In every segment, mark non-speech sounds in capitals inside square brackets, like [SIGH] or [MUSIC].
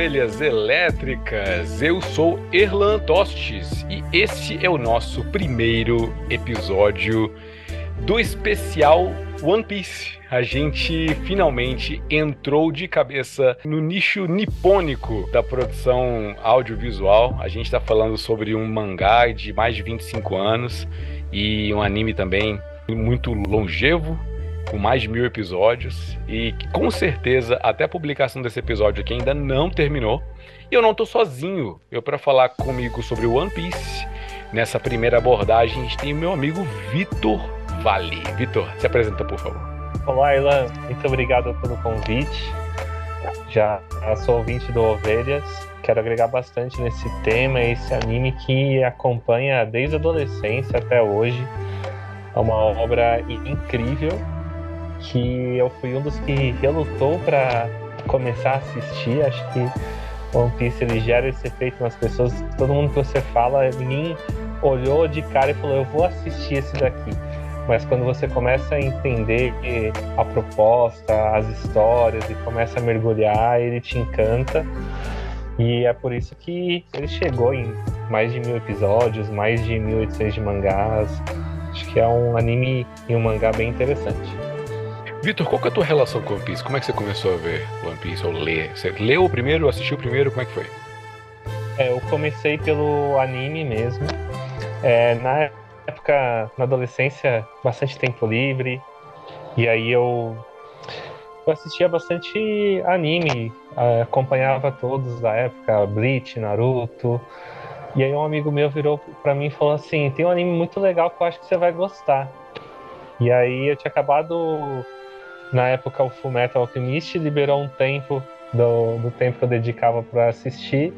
ovelhas elétricas. Eu sou Erlan Tostes e esse é o nosso primeiro episódio do especial One Piece. A gente finalmente entrou de cabeça no nicho nipônico da produção audiovisual. A gente está falando sobre um mangá de mais de 25 anos e um anime também muito longevo, com mais de mil episódios e com certeza até a publicação desse episódio aqui ainda não terminou. E eu não tô sozinho. Eu para falar comigo sobre One Piece nessa primeira abordagem a gente tem meu amigo Vitor Vale. Vitor, se apresenta por favor. Olá, Ilan. Muito obrigado pelo convite. Já sou ouvinte do Ovelhas. Quero agregar bastante nesse tema, esse anime que acompanha desde a adolescência até hoje. É uma obra incrível que eu fui um dos que relutou para começar a assistir. Acho que One Piece ele gera esse efeito nas pessoas. Todo mundo que você fala, ninguém olhou de cara e falou: Eu vou assistir esse daqui. Mas quando você começa a entender a proposta, as histórias e começa a mergulhar, ele te encanta. E é por isso que ele chegou em mais de mil episódios, mais de mil edições de mangás. Acho que é um anime e um mangá bem interessante. Vitor, qual é a tua relação com One Piece? Como é que você começou a ver One Piece ou ler? Você leu o primeiro, assistiu o primeiro, como é que foi? É, eu comecei pelo anime mesmo. É, na época, na adolescência, bastante tempo livre. E aí eu, eu assistia bastante anime, acompanhava todos da época, Bleach, Naruto. E aí um amigo meu virou para mim e falou assim: tem um anime muito legal que eu acho que você vai gostar. E aí eu tinha acabado na época, o Fullmetal Alchemist liberou um tempo do, do tempo que eu dedicava para assistir.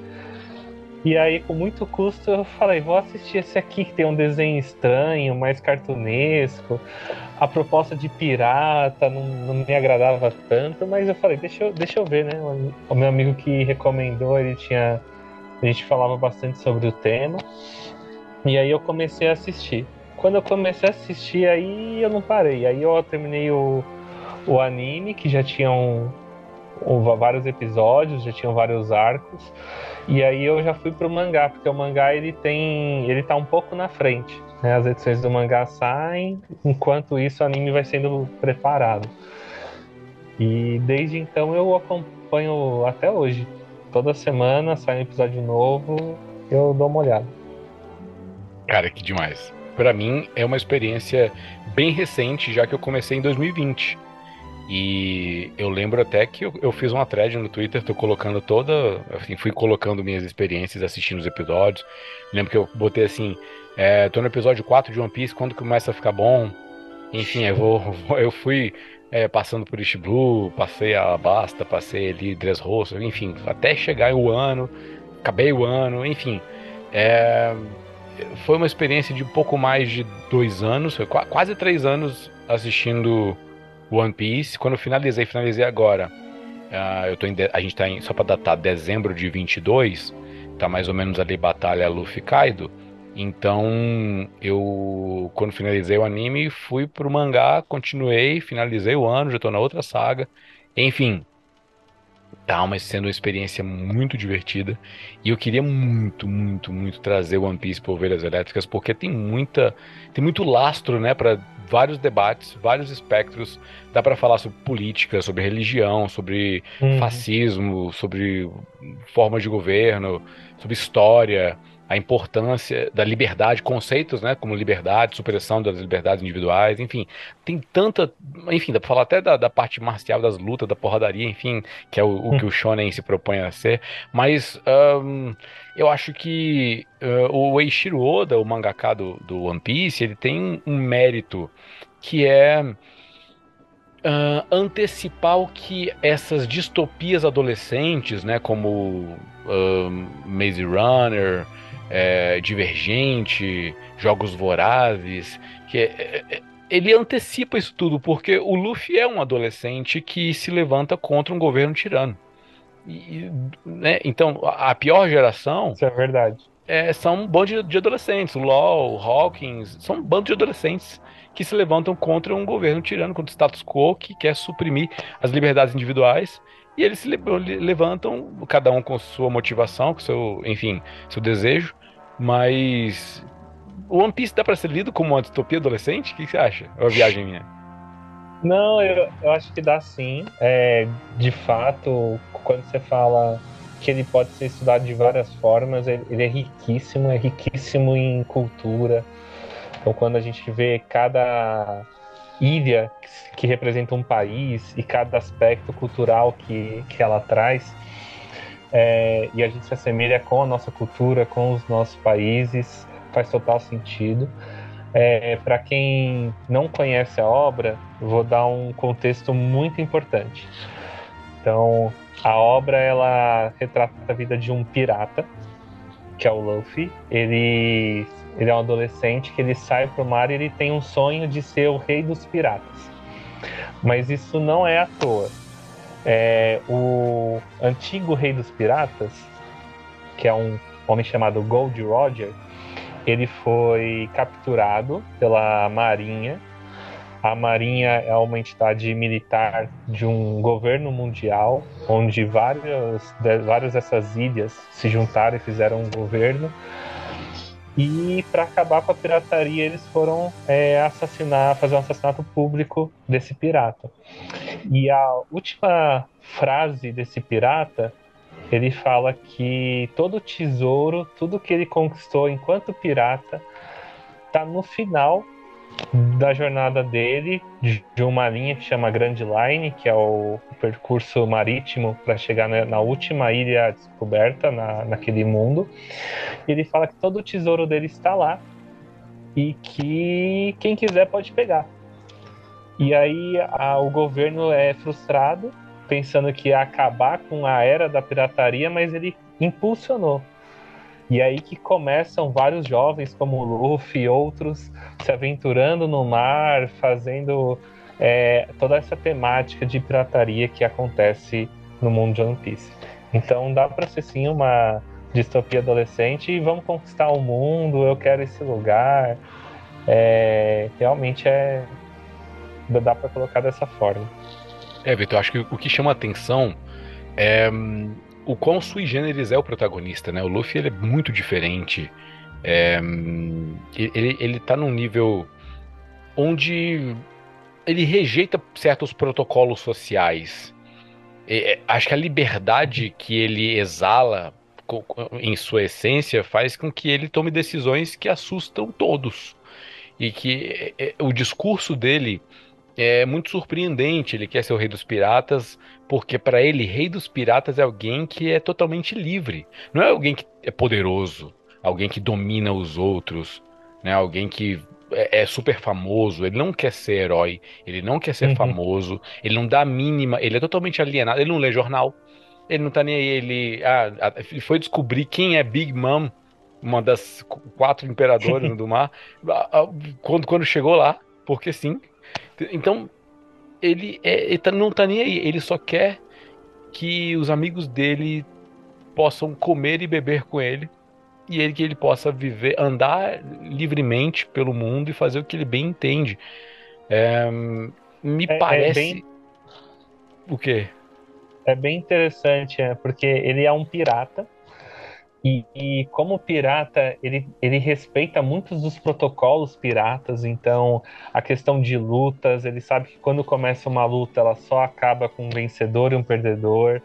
E aí, com muito custo, eu falei: vou assistir esse aqui que tem um desenho estranho, mais cartunesco. A proposta de pirata não, não me agradava tanto, mas eu falei: deixa eu, deixa eu ver, né? O meu amigo que recomendou, ele tinha. A gente falava bastante sobre o tema. E aí eu comecei a assistir. Quando eu comecei a assistir, aí eu não parei. Aí eu terminei o o anime, que já tinham vários episódios, já tinham vários arcos. E aí eu já fui pro mangá, porque o mangá ele tem, ele tá um pouco na frente. Né? As edições do mangá saem, enquanto isso o anime vai sendo preparado. E desde então eu acompanho até hoje. Toda semana sai um episódio novo, eu dou uma olhada. Cara, que demais. Para mim é uma experiência bem recente, já que eu comecei em 2020. E eu lembro até que eu, eu, fiz uma thread no Twitter, tô colocando toda. Assim, fui colocando minhas experiências assistindo os episódios. Lembro que eu botei assim: é, tô no episódio 4 de One Piece, quando começa a ficar bom? Enfim, eu, vou, eu fui é, passando por East Blue, passei a Basta, passei ali Dressrosa, enfim, até chegar o ano, acabei o ano, enfim. É, foi uma experiência de pouco mais de dois anos, quase três anos assistindo One Piece. Quando eu finalizei, finalizei agora. Uh, eu tô em, a gente tá em, só para datar dezembro de 22, tá mais ou menos ali batalha Luffy Kaido. Então, eu quando finalizei o anime, fui pro mangá, continuei, finalizei o ano, já tô na outra saga. Enfim, tá, mas sendo uma experiência muito divertida. E eu queria muito, muito, muito trazer One Piece para Ovelhas Elétricas, porque tem muita, tem muito lastro, né, para vários debates, vários espectros. Dá para falar sobre política, sobre religião, sobre uhum. fascismo, sobre forma de governo, sobre história, a importância da liberdade, conceitos, né, como liberdade, supressão das liberdades individuais, enfim, tem tanta, enfim, dá pra falar até da, da parte marcial das lutas, da porradaria, enfim, que é o, o que o shonen se propõe a ser, mas um, eu acho que uh, o Eiichiro Oda, o mangaka do, do One Piece, ele tem um mérito que é uh, antecipar o que essas distopias adolescentes, né, como uh, Maze Runner, é, Divergente, Jogos Vorazes, que é, é, ele antecipa isso tudo, porque o Luffy é um adolescente que se levanta contra um governo tirano. E, né, então, a pior geração. Isso é verdade. É, são um bando de, adolescentes. O LOL, Hawkins, são um bando de adolescentes que se levantam contra um governo tirano, contra o status quo, que quer suprimir as liberdades individuais. E eles se levantam, cada um com sua motivação, com seu, enfim, seu desejo. Mas o One Piece dá pra ser lido como uma distopia adolescente? O que você acha? É uma viagem minha. Não, eu, eu acho que dá sim. É, de fato, quando você fala que ele pode ser estudado de várias formas, ele, ele é riquíssimo, é riquíssimo em cultura. Então, quando a gente vê cada ilha que representa um país e cada aspecto cultural que, que ela traz, é, e a gente se assemelha com a nossa cultura, com os nossos países, faz total sentido. É, Para quem não conhece a obra, vou dar um contexto muito importante. Então, a obra ela retrata a vida de um pirata, que é o Luffy. Ele, ele é um adolescente que ele sai para o mar e ele tem um sonho de ser o rei dos piratas. Mas isso não é à toa. É, o antigo rei dos piratas, que é um homem chamado Gold Roger, ele foi capturado pela Marinha. A Marinha é uma entidade militar de um governo mundial, onde várias, várias dessas ilhas se juntaram e fizeram um governo. E para acabar com a pirataria, eles foram é, assassinar, fazer um assassinato público desse pirata. E a última frase desse pirata ele fala que todo tesouro, tudo que ele conquistou enquanto pirata, tá no final da jornada dele de uma linha que chama Grand Line, que é o percurso marítimo para chegar na, última ilha descoberta na, naquele mundo. Ele fala que todo o tesouro dele está lá e que quem quiser pode pegar. E aí a, o governo é frustrado pensando que ia acabar com a era da pirataria, mas ele impulsionou. E aí que começam vários jovens como Luffy e outros se aventurando no mar, fazendo é, toda essa temática de pirataria que acontece no mundo de One Piece. Então dá para ser sim uma distopia adolescente e vamos conquistar o mundo, eu quero esse lugar. É, realmente é dá para colocar dessa forma. É, Vitor, acho que o que chama atenção é hum, o quão sui generis é o protagonista, né? O Luffy ele é muito diferente. É, hum, ele, ele tá num nível onde ele rejeita certos protocolos sociais. É, acho que a liberdade que ele exala em sua essência faz com que ele tome decisões que assustam todos. E que é, é, o discurso dele é muito surpreendente. Ele quer ser o rei dos piratas, porque para ele, rei dos piratas é alguém que é totalmente livre. Não é alguém que é poderoso, alguém que domina os outros, né? Alguém que é, é super famoso. Ele não quer ser herói, ele não quer ser uhum. famoso, ele não dá a mínima, ele é totalmente alienado, ele não lê jornal. Ele não tá nem aí, ele, ah, ele foi descobrir quem é Big Mom, uma das quatro imperadoras [LAUGHS] do mar, quando, quando chegou lá, porque sim, então, ele, é, ele tá, não tá nem aí. Ele só quer que os amigos dele possam comer e beber com ele. E ele que ele possa viver, andar livremente pelo mundo e fazer o que ele bem entende. É, me é, é parece. É bem... O quê? É bem interessante, é, porque ele é um pirata e, e, como pirata, ele, ele respeita muitos dos protocolos piratas, então a questão de lutas, ele sabe que quando começa uma luta, ela só acaba com um vencedor e um perdedor,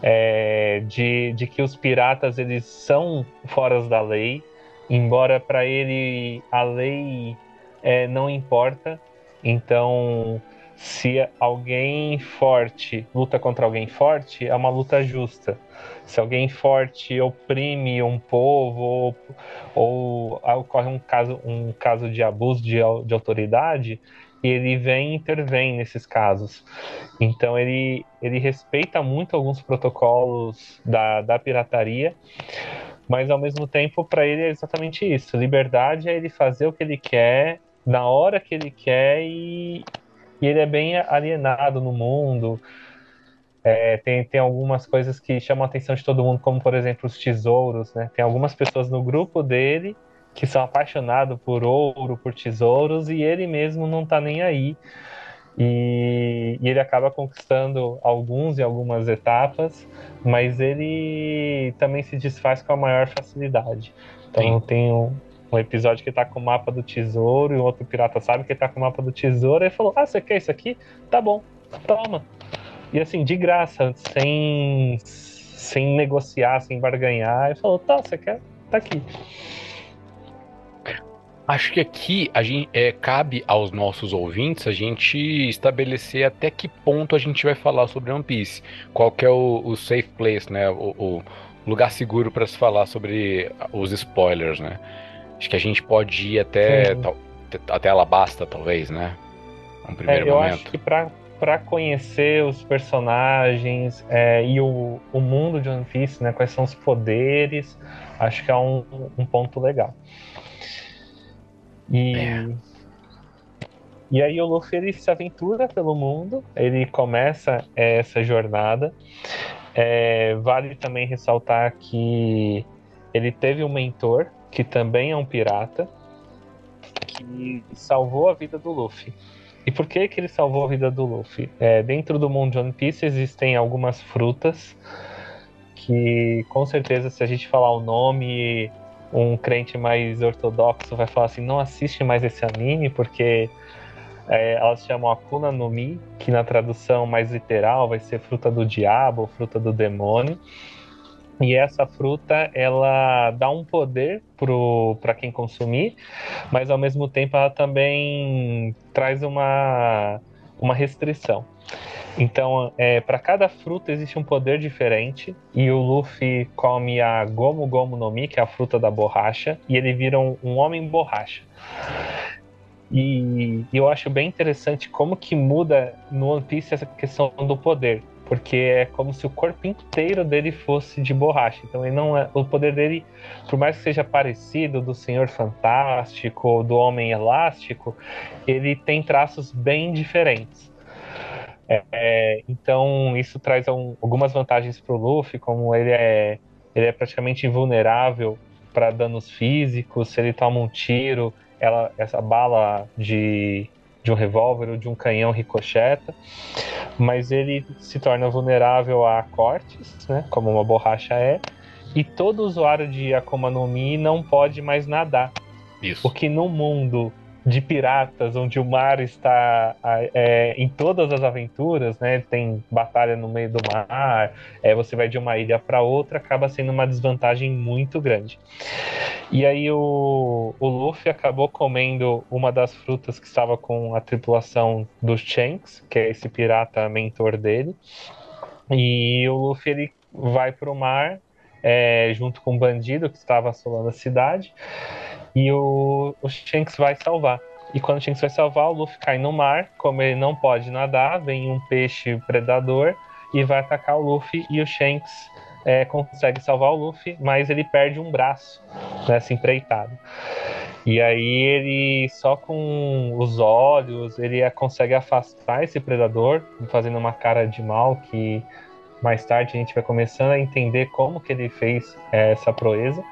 é, de, de que os piratas eles são fora da lei, embora para ele a lei é, não importa, então se alguém forte luta contra alguém forte, é uma luta justa se alguém forte oprime um povo ou, ou ocorre um caso, um caso de abuso de, de autoridade, ele vem e intervém nesses casos. Então ele, ele respeita muito alguns protocolos da, da pirataria, mas ao mesmo tempo para ele é exatamente isso. Liberdade é ele fazer o que ele quer, na hora que ele quer e, e ele é bem alienado no mundo. É, tem, tem algumas coisas que chamam a atenção de todo mundo, como por exemplo os tesouros, né? Tem algumas pessoas no grupo dele que são apaixonados por ouro, por tesouros, e ele mesmo não tá nem aí. E, e, ele acaba conquistando alguns em algumas etapas, mas ele também se desfaz com a maior facilidade. Então tem um, um, episódio que tá com o mapa do tesouro e o outro pirata sabe que tá com o mapa do tesouro e falou: Ah, você quer isso aqui? Tá bom, toma. E assim, de graça, sem, sem negociar, sem barganhar. Ele falou: Tá, você quer? Tá aqui. Acho que aqui a gente, é, cabe aos nossos ouvintes a gente estabelecer até que ponto a gente vai falar sobre One Piece. Qual que é o, o safe place, né? O, o lugar seguro para se falar sobre os spoilers, né? Acho que a gente pode ir até, tal, até Alabasta, talvez, né? Um primeiro é, eu momento. acho que para para conhecer os personagens é, e o, o mundo de One Piece, né? Quais são os poderes, acho que é um, um ponto legal. E, é. e aí o Luffy ele se aventura pelo mundo, ele começa essa jornada. É, vale também ressaltar que ele teve um mentor, que também é um pirata, que salvou a vida do Luffy. E por que, que ele salvou a vida do Luffy? É, dentro do mundo de One Piece existem algumas frutas que, com certeza, se a gente falar o nome um crente mais ortodoxo vai falar assim: não assiste mais esse anime, porque é, elas chamam Akuna no Mi, que na tradução mais literal vai ser fruta do diabo, fruta do demônio. E essa fruta, ela dá um poder para quem consumir, mas ao mesmo tempo ela também traz uma, uma restrição. Então, é, para cada fruta existe um poder diferente. E o Luffy come a Gomu Gomu no Mi, que é a fruta da borracha, e ele vira um, um homem borracha. E, e eu acho bem interessante como que muda no One Piece essa questão do poder porque é como se o corpo inteiro dele fosse de borracha. Então ele não é, o poder dele, por mais que seja parecido do Senhor Fantástico ou do Homem Elástico, ele tem traços bem diferentes. É, então isso traz um, algumas vantagens para o Luffy, como ele é, ele é praticamente invulnerável para danos físicos. Se ele toma um tiro, ela, essa bala de, de um revólver ou de um canhão ricocheta. Mas ele se torna vulnerável a cortes, né, como uma borracha é. E todo usuário de Akuma no Mi não pode mais nadar. Isso. Porque no mundo de piratas, onde o mar está é, em todas as aventuras, né? Tem batalha no meio do mar, é, você vai de uma ilha para outra, acaba sendo uma desvantagem muito grande. E aí o, o Luffy acabou comendo uma das frutas que estava com a tripulação dos Shanks, que é esse pirata mentor dele. E o Luffy ele vai para o mar é, junto com o bandido que estava assolando a cidade e o, o Shanks vai salvar. E quando o Shanks vai salvar, o Luffy cai no mar, como ele não pode nadar, vem um peixe predador e vai atacar o Luffy e o Shanks é, consegue salvar o Luffy, mas ele perde um braço nessa empreitada. E aí ele só com os olhos ele consegue afastar esse predador, fazendo uma cara de mal que mais tarde a gente vai começando a entender como que ele fez é, essa proeza.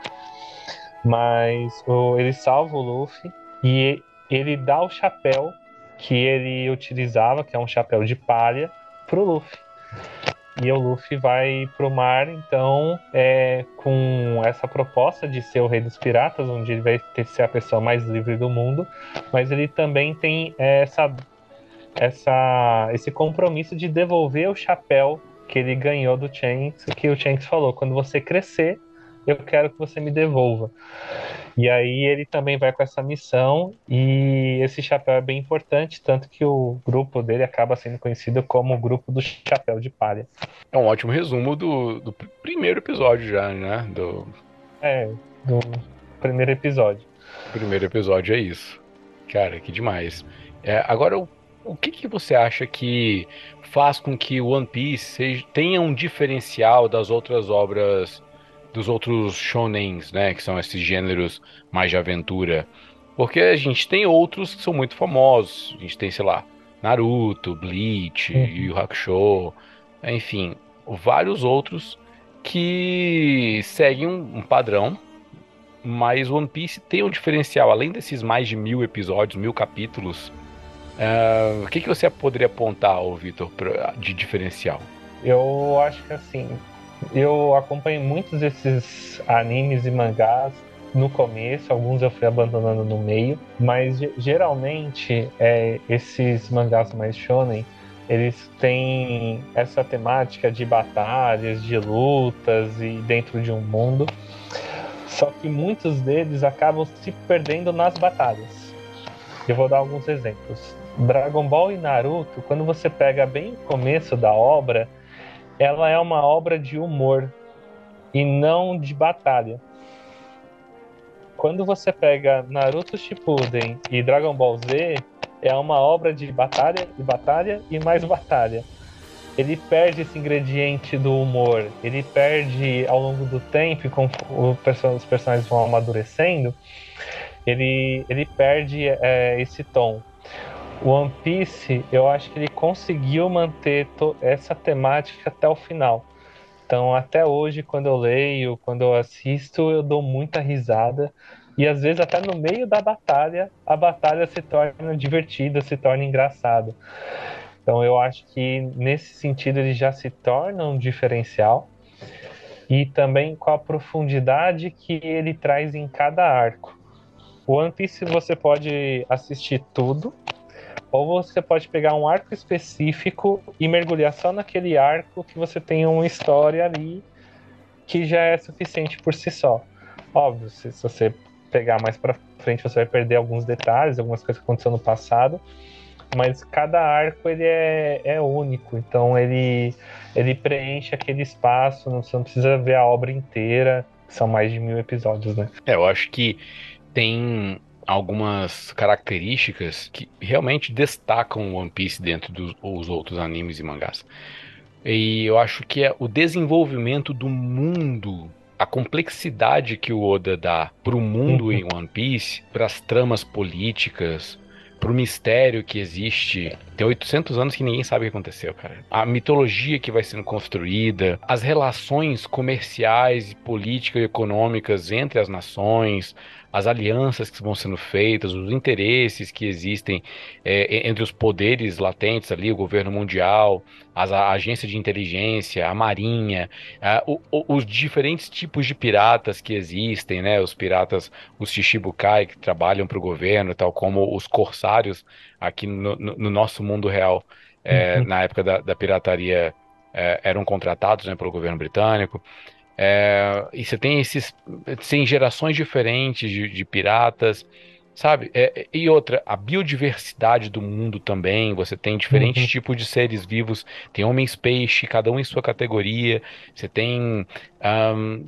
Mas o, ele salva o Luffy e ele dá o chapéu que ele utilizava, que é um chapéu de palha, pro Luffy. E o Luffy vai pro mar, então, é, com essa proposta de ser o rei dos piratas, onde ele vai ter, ser a pessoa mais livre do mundo, mas ele também tem essa, essa, esse compromisso de devolver o chapéu que ele ganhou do Shanks, que o Shanks falou, quando você crescer, eu quero que você me devolva. E aí ele também vai com essa missão e esse chapéu é bem importante, tanto que o grupo dele acaba sendo conhecido como o grupo do chapéu de palha. É um ótimo resumo do, do primeiro episódio já, né? Do... É, do primeiro episódio. Primeiro episódio é isso. Cara, que demais. É, agora, o, o que, que você acha que faz com que One Piece seja, tenha um diferencial das outras obras, dos outros shonens, né? Que são esses gêneros mais de aventura. Porque a gente tem outros que são muito famosos. A gente tem, sei lá, Naruto, Bleach, uhum. Yu Hakusho, enfim, vários outros que seguem um, um padrão. Mas One Piece tem um diferencial, além desses mais de mil episódios, mil capítulos. Uh, o que, que você poderia apontar, Vitor, de diferencial? Eu acho que assim, eu acompanho muitos desses animes e mangás no começo, alguns eu fui abandonando no meio, mas geralmente é, esses mangás mais shonen, eles têm essa temática de batalhas, de lutas e dentro de um mundo. Só que muitos deles acabam se perdendo nas batalhas. Eu vou dar alguns exemplos. Dragon Ball e Naruto, quando você pega bem o começo da obra, ela é uma obra de humor e não de batalha quando você pega Naruto Shippuden e Dragon Ball Z, é uma obra de batalha e batalha e mais batalha. Ele perde esse ingrediente do humor, ele perde ao longo do tempo, com os personagens vão amadurecendo, ele, ele perde é, esse tom. O One Piece, eu acho que ele conseguiu manter essa temática até o final. Então, até hoje, quando eu leio, quando eu assisto, eu dou muita risada. E às vezes, até no meio da batalha, a batalha se torna divertida, se torna engraçada. Então, eu acho que nesse sentido ele já se torna um diferencial. E também com a profundidade que ele traz em cada arco. One Piece você pode assistir tudo, ou você pode pegar um arco específico e mergulhar só naquele arco que você tem uma história ali que já é suficiente por si só. Óbvio, se, se você pegar mais para frente, você vai perder alguns detalhes, algumas coisas que aconteceram no passado, mas cada arco ele é, é único, então ele, ele preenche aquele espaço, não, você não precisa ver a obra inteira, são mais de mil episódios, né? É, eu acho que tem algumas características que realmente destacam One Piece dentro dos outros animes e mangás. E eu acho que é o desenvolvimento do mundo, a complexidade que o Oda dá para o mundo em One Piece, para as tramas políticas, para o mistério que existe. Tem 800 anos que ninguém sabe o que aconteceu, cara. A mitologia que vai sendo construída, as relações comerciais, políticas e econômicas entre as nações, as alianças que vão sendo feitas, os interesses que existem é, entre os poderes latentes ali, o governo mundial, as, a agência de inteligência, a marinha, o, o, os diferentes tipos de piratas que existem, né? Os piratas, os Shichibukai que trabalham para o governo, tal como os corsários aqui no, no, no nosso mundo real, é, uhum. na época da, da pirataria, é, eram contratados né, pelo governo britânico. É, e você tem esses. Tem gerações diferentes de, de piratas, sabe? É, e outra, a biodiversidade do mundo também. Você tem diferentes uhum. tipos de seres vivos. Tem homens peixe, cada um em sua categoria. Você tem um,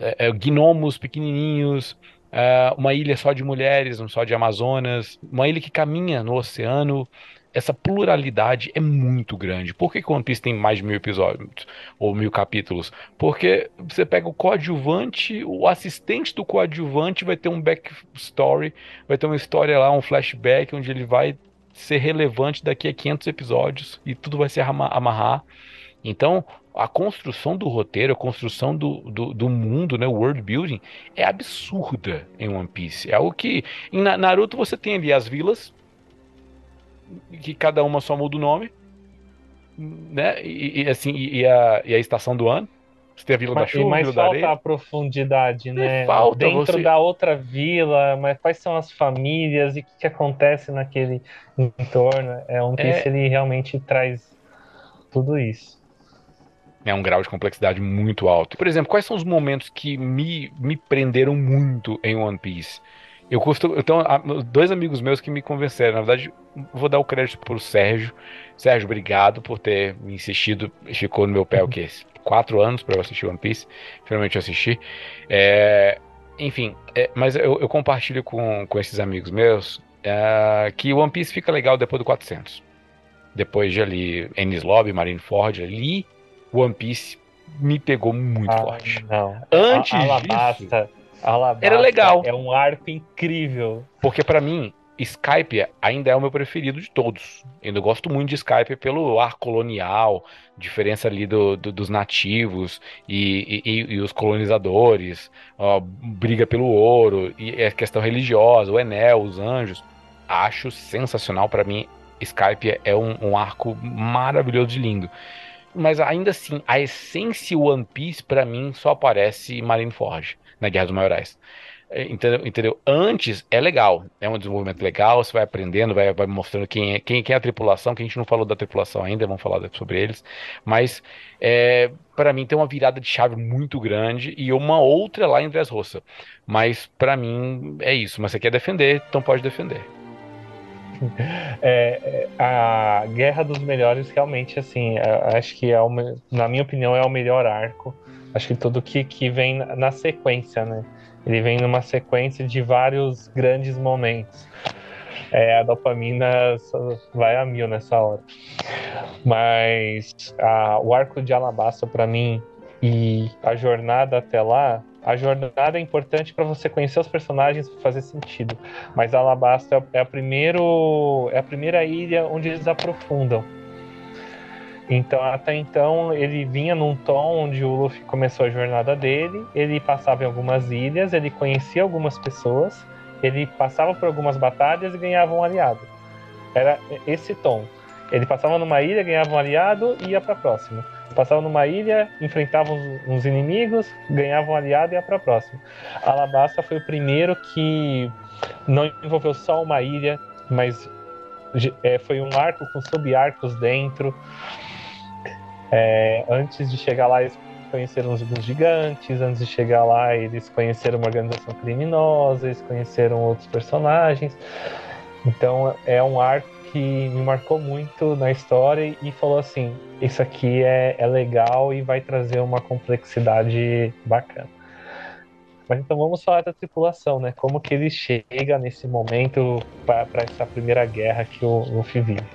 é, é, gnomos pequenininhos. Uh, uma ilha só de mulheres, não só de Amazonas, uma ilha que caminha no oceano, essa pluralidade é muito grande. Por que One Piece tem mais de mil episódios ou mil capítulos? Porque você pega o coadjuvante, o assistente do coadjuvante vai ter um backstory, vai ter uma história lá, um flashback, onde ele vai ser relevante daqui a 500 episódios e tudo vai se amarrar. Então, a construção do roteiro, a construção do, do, do, mundo, né, o world building, é absurda em One Piece. É algo que. Em Naruto você tem ali as vilas, que cada uma só muda o nome, né? E, e assim, e a, e a estação do ano. Você tem a Vila mas, da Chuva, mas Vila falta da Areia. a profundidade, né? Falta Dentro você... da outra vila, mas quais são as famílias e o que, que, acontece naquele entorno? É um Piece, é... ele realmente traz tudo isso. É um grau de complexidade muito alto. Por exemplo, quais são os momentos que me, me prenderam muito em One Piece? Eu costumo. Eu tenho dois amigos meus que me convenceram. Na verdade, vou dar o crédito pro Sérgio. Sérgio, obrigado por ter me insistido. Ficou no meu pé o quê? Quatro anos para eu assistir One Piece. Finalmente eu assisti. É, enfim, é, mas eu, eu, compartilho com, com esses amigos meus é, que One Piece fica legal depois do 400. Depois de ali, Ennis Lobby, Marineford, ali, One Piece me pegou muito ah, forte. Não. Antes Alabasta, disso, Alabasta era legal. É um arco incrível. Porque para mim, Skype ainda é o meu preferido de todos. Eu ainda gosto muito de Skype pelo ar colonial, diferença ali do, do dos nativos e, e, e os colonizadores, ó, briga pelo ouro, e a questão religiosa, o Enel, os anjos. Acho sensacional para mim. Skype é um, um arco maravilhoso de lindo mas ainda assim, a essência One Piece, para mim, só aparece em Marineford, na Guerra dos Maiorais. É, entendeu? Entendeu? Antes é legal, é um desenvolvimento legal, você vai aprendendo, vai, vai mostrando quem é, quem, quem é a tripulação, que a gente não falou da tripulação ainda, vamos falar sobre eles. Mas é, para mim tem uma virada de chave muito grande e uma outra lá em Dressrosa. Mas para mim é isso. Mas você quer defender, então pode defender. [LAUGHS] É, é, a Guerra dos Melhores realmente, assim, é, acho que é o, na minha opinião é o melhor arco. Acho que tudo que, que vem na sequência, né? Ele vem numa sequência de vários grandes momentos. É, a dopamina vai a mil nessa hora. Mas a, o arco de Alabasta, para mim, e a jornada até lá a jornada é importante para você conhecer os personagens fazer sentido. Mas Alabasta é a, primeiro, é a primeira ilha onde eles aprofundam. Então, até então, ele vinha num tom onde o Luffy começou a jornada dele, ele passava em algumas ilhas, ele conhecia algumas pessoas, ele passava por algumas batalhas e ganhava um aliado. Era esse tom. Ele passava numa ilha, ganhava um aliado e ia para a próxima. Passava numa ilha, enfrentava uns, inimigos, ganhava um aliado e ia para a próxima. Alabasta foi o primeiro que não envolveu só uma ilha, mas é, foi um arco com sub-arcos dentro. É, antes de chegar lá, eles conheceram os gigantes, antes de chegar lá, eles conheceram uma organização criminosa, eles conheceram outros personagens. Então é um arco que me marcou muito na história e falou assim: isso aqui é, é legal e vai trazer uma complexidade bacana. Mas então vamos falar da tripulação, né? Como que ele chega nesse momento para essa primeira guerra que o Luffy vive.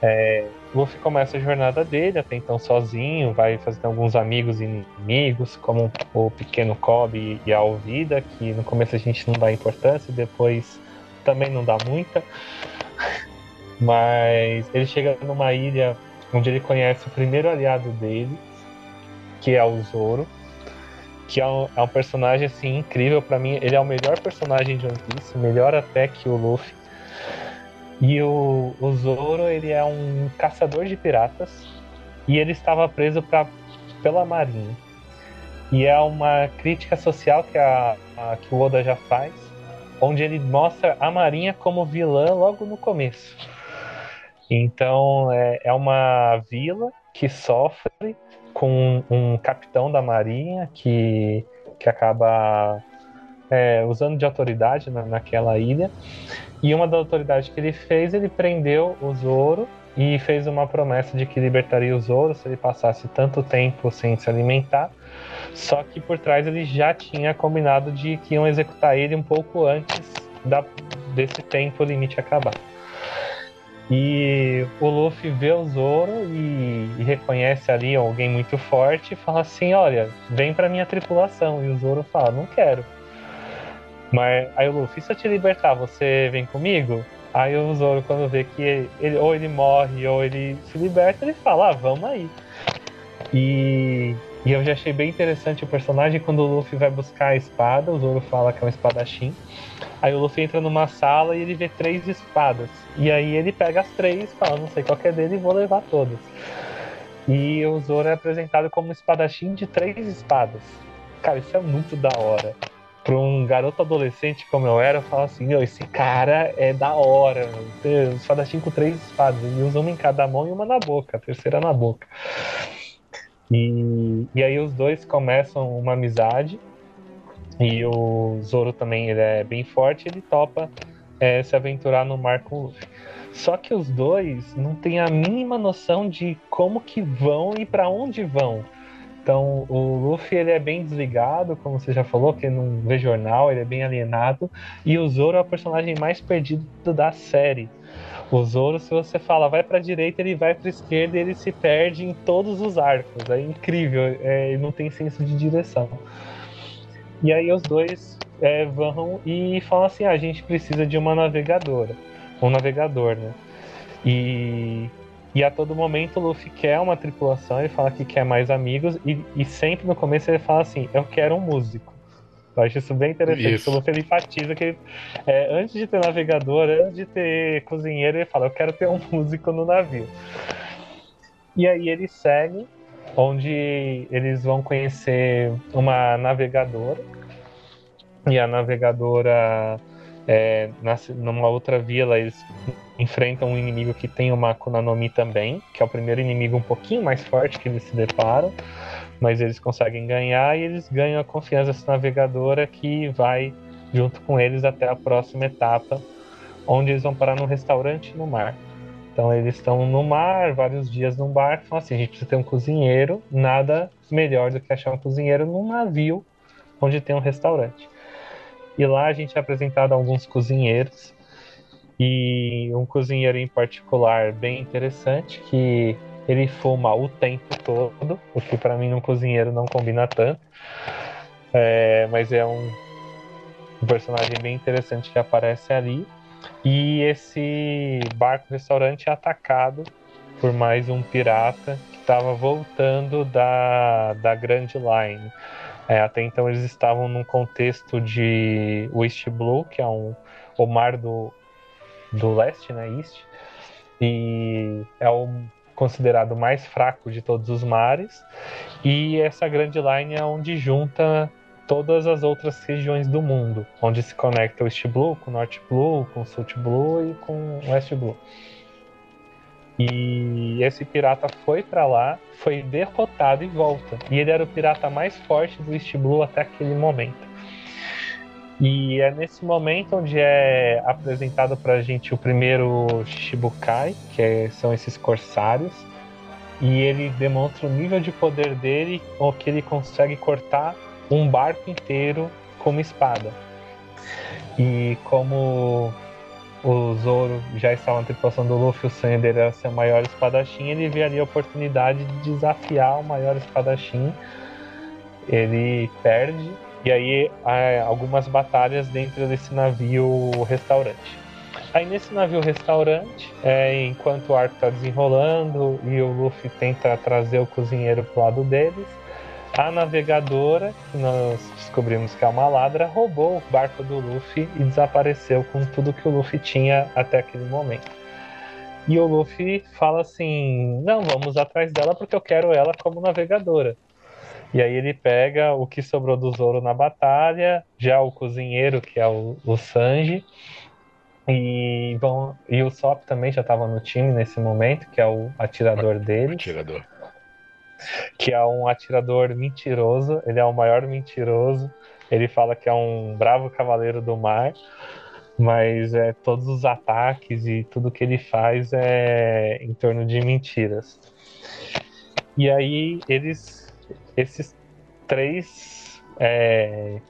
É, Luffy começa a jornada dele, até então sozinho, vai fazendo alguns amigos e inimigos, como o pequeno Kobe e a Alvida, que no começo a gente não dá importância, depois também não dá muita. Mas ele chega numa ilha onde ele conhece o primeiro aliado dele, que é o Zoro, que é um, é um personagem assim incrível para mim. Ele é o melhor personagem de One Piece, melhor até que o Luffy. E o, o Zoro ele é um caçador de piratas e ele estava preso pra, pela marinha. E é uma crítica social que, a, a, que o Oda já faz, onde ele mostra a marinha como vilã logo no começo. Então é, é uma vila que sofre com um, capitão da marinha que, que acaba é, usando de autoridade na, naquela ilha. E uma das autoridades que ele fez, ele prendeu o Zoro e fez uma promessa de que libertaria o Zoro se ele passasse tanto tempo sem se alimentar. Só que por trás ele já tinha combinado de que iam executar ele um pouco antes da, desse tempo limite acabar. E o Luffy vê o Zoro e, e, reconhece ali alguém muito forte e fala assim: Olha, vem pra minha tripulação. E o Zoro fala: Não quero. Mas aí o Luffy, se eu te libertar, você vem comigo? Aí o Zoro, quando vê que ele, ou ele morre ou ele se liberta, ele fala: Ah, vamos aí. E, e eu já achei bem interessante o personagem quando o Luffy vai buscar a espada. O Zoro fala que é um espadachim. Aí o Luffy entra numa sala e ele vê três espadas. E aí ele pega as três e fala, não sei qual é dele e vou levar todas. E o Zoro é apresentado como um espadachim de três espadas. Cara, isso é muito da hora. Pra um garoto adolescente como eu era, eu falo assim, meu, esse cara é da hora. Um espadachim com três espadas. Ele usa uma em cada mão e uma na boca, a terceira na boca. E, e aí os dois começam uma amizade e o Zoro também ele é bem forte, ele topa é, se aventurar no mar com o Luffy. Só que os dois não têm a mínima noção de como que vão e para onde vão. Então, o Luffy ele é bem desligado, como você já falou, que não vê jornal, ele é bem alienado. E o Zoro é o personagem mais perdido da série. O Zoro, se você fala vai para a direita, ele vai para a esquerda e ele se perde em todos os arcos. É incrível, é, não tem senso de direção. E aí os dois é, vão e falam assim: ah, a gente precisa de uma navegadora, um navegador, né? E e a todo momento o Luffy quer uma tripulação, ele fala que quer mais amigos, e, e sempre no começo ele fala assim: Eu quero um músico. Eu acho isso bem interessante. Isso. O Luffy ele enfatiza que é, antes de ter navegador, antes de ter cozinheiro, ele fala: Eu quero ter um [LAUGHS] músico no navio. E aí ele segue, onde eles vão conhecer uma navegadora. E a navegadora é, na, numa outra vila, eles enfrentam um inimigo que tem uma Akuna no Mi também, que é o primeiro inimigo um pouquinho mais forte que eles se deparam, mas eles conseguem ganhar e eles ganham a confiança dessa navegadora que vai junto com eles até a próxima etapa, onde eles vão parar num restaurante no mar. Então eles estão no mar, vários dias num barco, falam assim, a gente precisa ter um cozinheiro, nada melhor do que achar um cozinheiro num navio onde tem um restaurante. E lá a gente é apresentado a alguns cozinheiros. E um cozinheiro em particular bem interessante, que ele fuma o tempo todo, o que para mim num cozinheiro não combina tanto. É, mas é um, um personagem bem interessante que aparece ali. E esse barco-restaurante é atacado por mais um pirata que estava voltando da, da Grand Line. É, até então eles estavam num contexto de West Blue, que é um, o mar do, do leste, né, East, e é o considerado mais fraco de todos os mares. E essa grande line é onde junta todas as outras regiões do mundo, onde se conecta o East Blue com o North Blue, com o South Blue e com o West Blue. E esse pirata foi para lá, foi derrotado e volta. E ele era o pirata mais forte do East Blue até aquele momento. E é nesse momento onde é apresentado pra gente o primeiro Shibukai, que é, são esses corsários. E ele demonstra o nível de poder dele, o que ele consegue cortar um barco inteiro com uma espada. E como o Zoro já estava na tripulação do Luffy, o sonho dele era ser o maior espadachim, ele vê ali a oportunidade de desafiar o maior espadachim. Ele perde, e aí há algumas batalhas dentro desse navio restaurante. Aí nesse navio restaurante, é, enquanto o arco está desenrolando e o Luffy tenta trazer o cozinheiro pro lado deles, a navegadora, que nós descobrimos que é uma ladra, roubou o barco do Luffy e desapareceu com tudo que o Luffy tinha até aquele momento. E o Luffy fala assim: Não, vamos atrás dela porque eu quero ela como navegadora. E aí ele pega o que sobrou do Zoro na batalha, já o cozinheiro, que é o, o Sanji, e, bom, e o Sop também já estava no time nesse momento, que é o atirador dele. Atirador que é um atirador mentiroso, ele é o maior mentiroso. Ele fala que é um bravo cavaleiro do mar, mas é todos os ataques e tudo que ele faz é em torno de mentiras. E aí eles, esses três, é,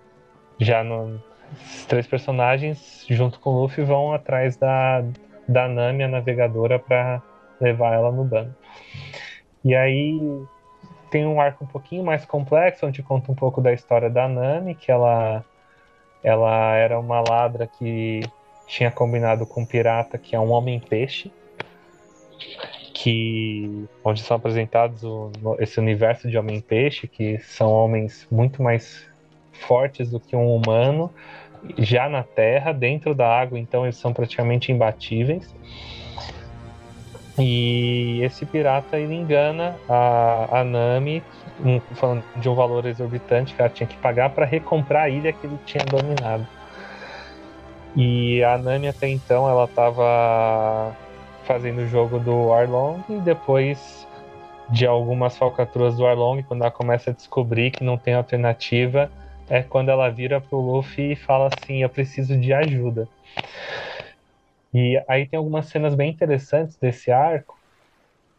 já no, esses três personagens junto com o Luffy vão atrás da da Nami, a navegadora, para levar ela no bando. E aí tem um arco um pouquinho mais complexo, onde conta um pouco da história da Nami, que ela, ela era uma ladra que tinha combinado com um pirata que é um homem-peixe, que onde são apresentados o, esse universo de homem-peixe, que são homens muito mais fortes do que um humano, já na terra, dentro da água, então eles são praticamente imbatíveis. E esse pirata ele engana a, a Nami, um, falando de um valor exorbitante que ela tinha que pagar para recomprar a ilha que ele tinha dominado. E a Nami até então ela estava fazendo o jogo do Arlong e depois de algumas falcatruas do Arlong, quando ela começa a descobrir que não tem alternativa, é quando ela vira pro Luffy e fala assim: "Eu preciso de ajuda". E aí tem algumas cenas bem interessantes desse arco,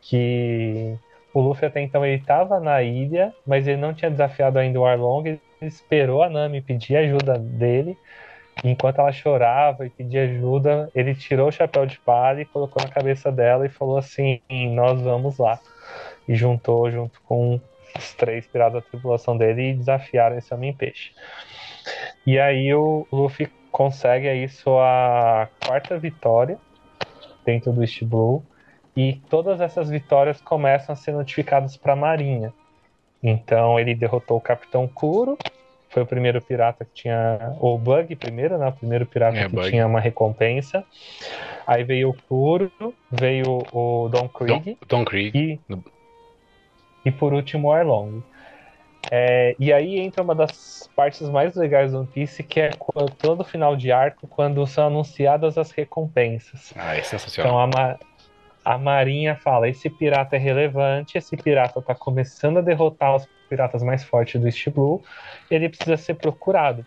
que o Luffy até então ele estava na ilha, mas ele não tinha desafiado ainda o Arlong. Ele esperou a Nami pedir ajuda dele. Enquanto ela chorava e pedia ajuda, ele tirou o chapéu de palha e colocou na cabeça dela e falou assim: Nós vamos lá. E juntou junto com os três piratas da tripulação dele e desafiaram esse Homem-Peixe. E aí o Luffy consegue aí sua quarta vitória dentro do East Blue e todas essas vitórias começam a ser notificadas para a Marinha. Então ele derrotou o Capitão Kuro, foi o primeiro pirata que tinha. O Bug primeiro, né? O primeiro pirata é, que Bug. tinha uma recompensa. Aí veio o Kuro, veio o Don Krieg. Don, Don Krieg. E, e por último o Arlong. É, e aí entra uma das partes mais legais do One Piece, que é todo final de arco, quando são anunciadas as recompensas. Ah, é sensacional. Então a, a Marinha fala: esse pirata é relevante, esse pirata está começando a derrotar os piratas mais fortes do East Blue, ele precisa ser procurado.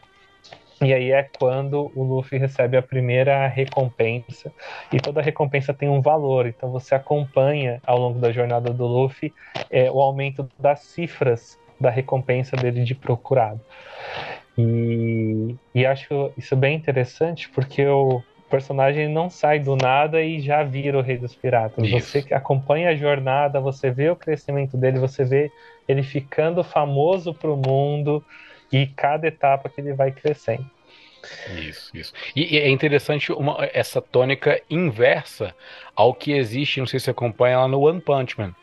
E aí é quando o Luffy recebe a primeira recompensa. E toda recompensa tem um valor. Então você acompanha ao longo da jornada do Luffy é, o aumento das cifras da recompensa dele de procurado. E, e acho isso bem interessante porque o, personagem não sai do nada e já vira o rei dos piratas. Isso. Você acompanha a jornada, você vê o crescimento dele, você vê ele ficando famoso para o mundo e cada etapa que ele vai crescendo. Isso, isso. E, e é interessante uma, essa tônica inversa ao que existe, não sei se você acompanha lá no One Punch Man.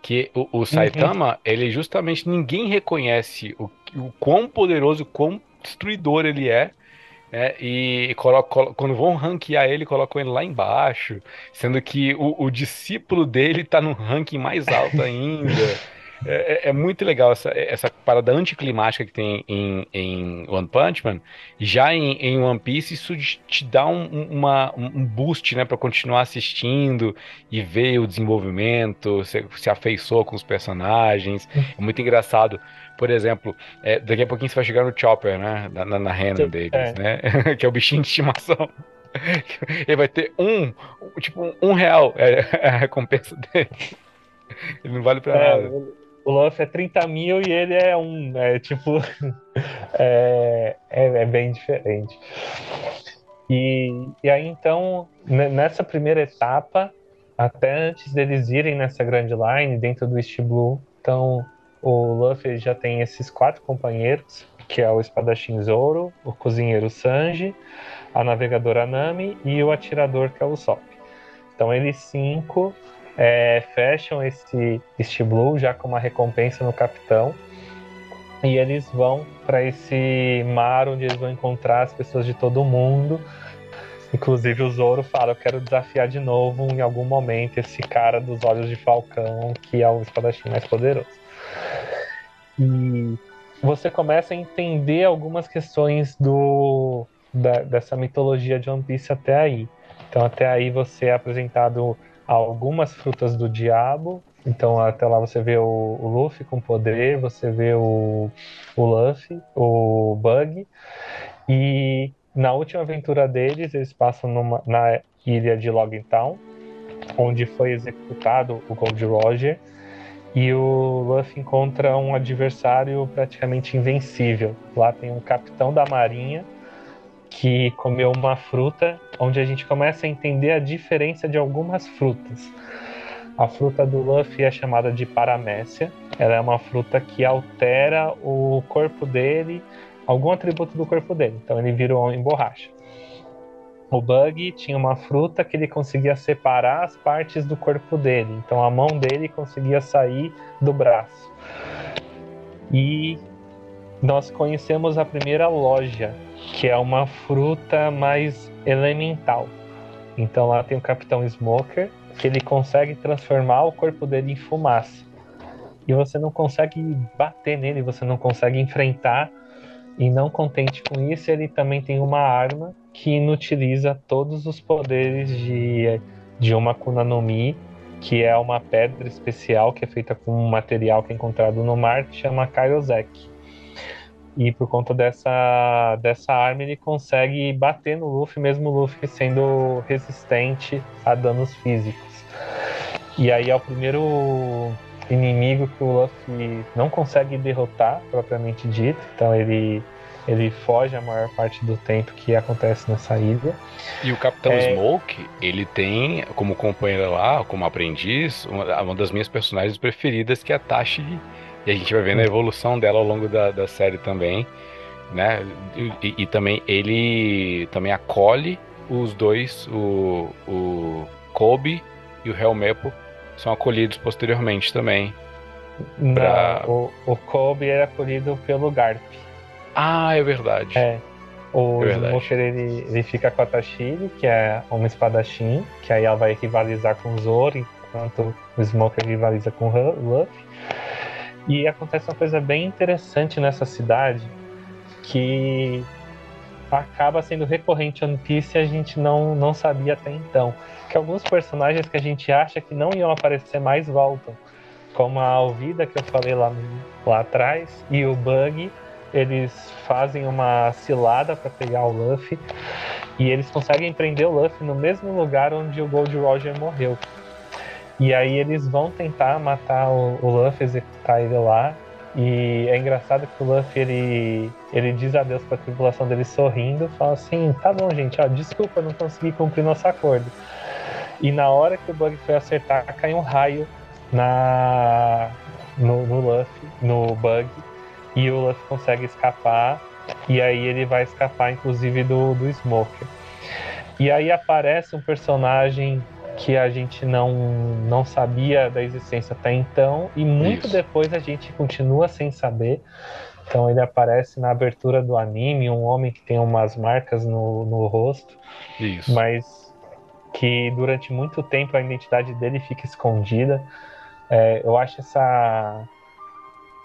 Que o, o Saitama, uhum. ele justamente ninguém reconhece o, o quão poderoso, o quão destruidor ele é é, e coloca, quando vão ranquear ele, colocam ele lá embaixo, sendo que o, o discípulo dele tá no ranking mais alto ainda. [LAUGHS] É, é, é, muito legal essa, essa parada anticlimática que tem em, em One Punch Man. Já em, em One Piece, isso te dá um, uma, um boost né, para continuar assistindo e ver o desenvolvimento, se, se afeiçoa com os personagens. É muito engraçado por exemplo, é, daqui a pouquinho você vai chegar no Chopper, né? Na, na, na renda deles, é. né? [LAUGHS] que é o bichinho de estimação. [LAUGHS] Ele vai ter um, tipo, um real é, é [LAUGHS] a recompensa dele. Ele não vale pra é, nada. O Luffy é 30 mil e ele é um. É tipo. [LAUGHS] é, é, é, bem diferente. E, e aí então, nessa primeira etapa, até antes deles irem nessa Grand Line, dentro do East Blue, então o Luffy já tem esses quatro companheiros, que é o espadachim Zoro, o cozinheiro Sanji, a navegadora Nami e o atirador que é o Sop. Então eles cinco é, fecham esse East Blue já com uma recompensa no capitão e eles vão para esse mar onde eles vão encontrar as pessoas de todo mundo. Inclusive o Zoro fala, eu quero desafiar de novo em algum momento esse cara dos olhos de falcão, que é o espadachim mais poderoso. E você começa a entender algumas questões do, da, dessa mitologia de One Piece até aí. Então, até aí você é apresentado algumas frutas do diabo. Então, até lá você vê o, o Luffy com poder, você vê o, o Luffy, o Bug. E na última aventura deles, eles passam numa, na ilha de Logging Town, onde foi executado o Gold Roger e o Luffy encontra um adversário praticamente invencível. Lá tem um capitão da marinha que comeu uma fruta, onde a gente começa a entender a diferença de algumas frutas. A fruta do Luffy é chamada de paramécia. Ela é uma fruta que altera o corpo dele, algum atributo do corpo dele. Então ele vira um borracha. O Bug tinha uma fruta que ele conseguia separar as partes do corpo dele. Então a mão dele conseguia sair do braço. E nós conhecemos a primeira loja, que é uma fruta mais elemental. Então lá tem o Capitão Smoker, que ele consegue transformar o corpo dele em fumaça. E você não consegue bater nele, você não consegue enfrentar. E não contente com isso, ele também tem uma arma que inutiliza todos os poderes de, de uma Kuna no Mi, que é uma pedra especial que é feita com um material que é encontrado no mar, que chama Kairosek. E por conta dessa, dessa arma ele consegue bater no Luffy, mesmo o Luffy sendo resistente a danos físicos. E aí é o primeiro inimigo que o Luffy não consegue derrotar, propriamente dito. Então ele ele foge a maior parte do tempo que acontece nessa ilha. E o Capitão é... Smoke, ele tem como companheira lá, como aprendiz, uma, uma, das minhas personagens preferidas, que é a Tashi. E a gente vai vendo a evolução dela ao longo da, da série também. Né? E, e, também ele também acolhe os dois, o, o Kobe e o Helmepo, são acolhidos posteriormente também. Pra... Não, o, o Kobe é acolhido pelo Garp. Ah, é verdade. É. O é Smoker ele, ele fica com a Tashiri, que é uma espadachim, que aí ela vai rivalizar com o Zoro, enquanto o Smoker rivaliza com o Luffy. E acontece uma coisa bem interessante nessa cidade, que acaba sendo recorrente One Piece e a gente não, não sabia até então. Que alguns personagens que a gente acha que não iam aparecer mais voltam. Como a Alvida, que eu falei lá, lá atrás, e o Bug, eles fazem uma cilada para pegar o Luffy. E eles conseguem prender o Luffy no mesmo lugar onde o Gold Roger morreu. E aí eles vão tentar matar o, o Luffy, executar ele lá. E é engraçado que o Luffy ele, ele diz adeus pra tripulação dele sorrindo, fala assim: tá bom, gente, ó, desculpa, não consegui cumprir nosso acordo. E na hora que o Bug foi acertar, cai um raio na no, no Luffy, no Bug, e o Luffy consegue escapar. E aí ele vai escapar, inclusive, do, do Smoker. E aí aparece um personagem que a gente não, não sabia da existência até então, e muito Isso. depois a gente continua sem saber. Então ele aparece na abertura do anime, um homem que tem umas marcas no, no rosto, Isso. mas que durante muito tempo a identidade dele fica escondida. É, eu acho essa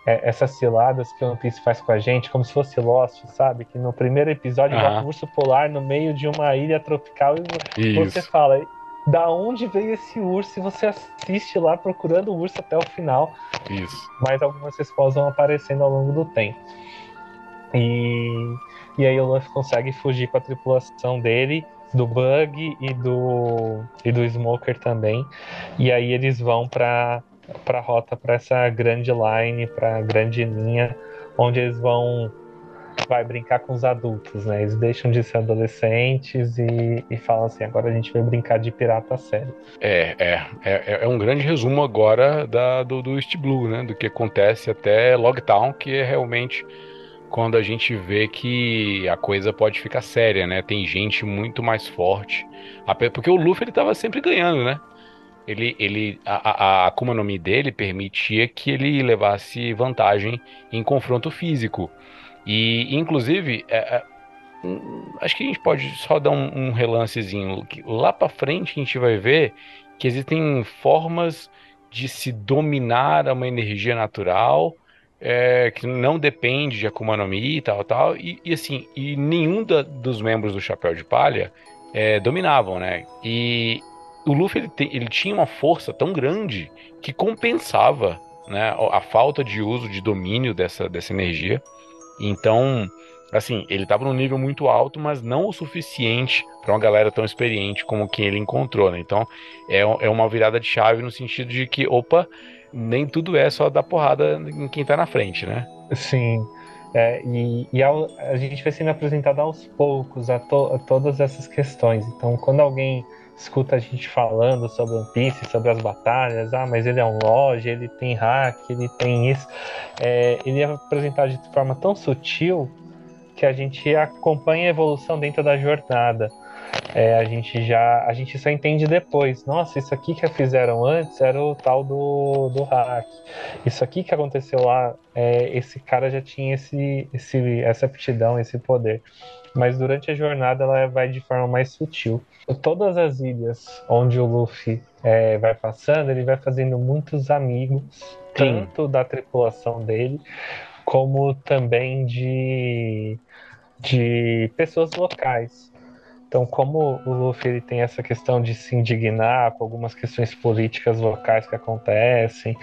é, essas ciladas que o One Piece faz com a gente, como se fosse Lost, sabe? Que no primeiro episódio uhum. bota um urso polar no meio de uma ilha tropical e Isso. você fala, da onde veio esse urso e você assiste lá procurando o urso até o final. Isso. Mas algumas respostas vão aparecendo ao longo do tempo. E, e aí o Luffy consegue fugir com a tripulação dele, do Bug e do, e do Smoker também. E aí eles vão para para rota para essa grande line, para grande linha, onde eles vão vai brincar com os adultos, né? Eles deixam de ser adolescentes e, e falam assim, agora a gente vai brincar de pirata sério. É, é, é, é um grande resumo agora da, do, do East Blue, né? Do que acontece até Logtown, que é realmente quando a gente vê que a coisa pode ficar séria, né? Tem gente muito mais forte. Porque o Luffy ele tava sempre ganhando, né? Ele, ele, a, a Akuma no Mi dele permitia que ele levasse vantagem em confronto físico. E, inclusive, é, é, hum, acho que a gente pode só dar um, um relancezinho. Lá para frente a gente vai ver que existem formas de se dominar uma energia natural é, que não depende de Akuma no Mi e tal, tal. E, e assim, e nenhum da, dos membros do Chapéu de Palha é, dominavam, né? E o Luffy ele, te, ele tinha uma força tão grande que compensava né, a falta de uso, de domínio dessa, dessa energia. Então, assim, ele estava num nível muito alto, mas não o suficiente para uma galera tão experiente como quem ele encontrou, né? Então, é, é uma virada de chave no sentido de que, opa, nem tudo é só dar porrada em quem está na frente, né? Sim. É, e, e ao, a gente vai sendo apresentado aos poucos a, to, a todas essas questões. Então, quando alguém escuta a gente falando sobre One Piece, sobre as batalhas, ah, mas ele é um loja, ele tem hack, ele tem isso. É, ele é apresentado de forma tão sutil que a gente acompanha a evolução dentro da jornada. É, a gente já a gente só entende depois. Nossa, isso aqui que fizeram antes era o tal do, do hack. Isso aqui que aconteceu lá, é, esse cara já tinha esse, esse, essa aptidão, esse poder. Mas durante a jornada ela vai de forma mais sutil todas as ilhas onde o Luffy é, vai passando, ele vai fazendo muitos amigos, Sim. tanto da tripulação dele, como também de, de pessoas locais. Então, como o Luffy ele tem essa questão de se indignar com algumas questões políticas locais que acontecem,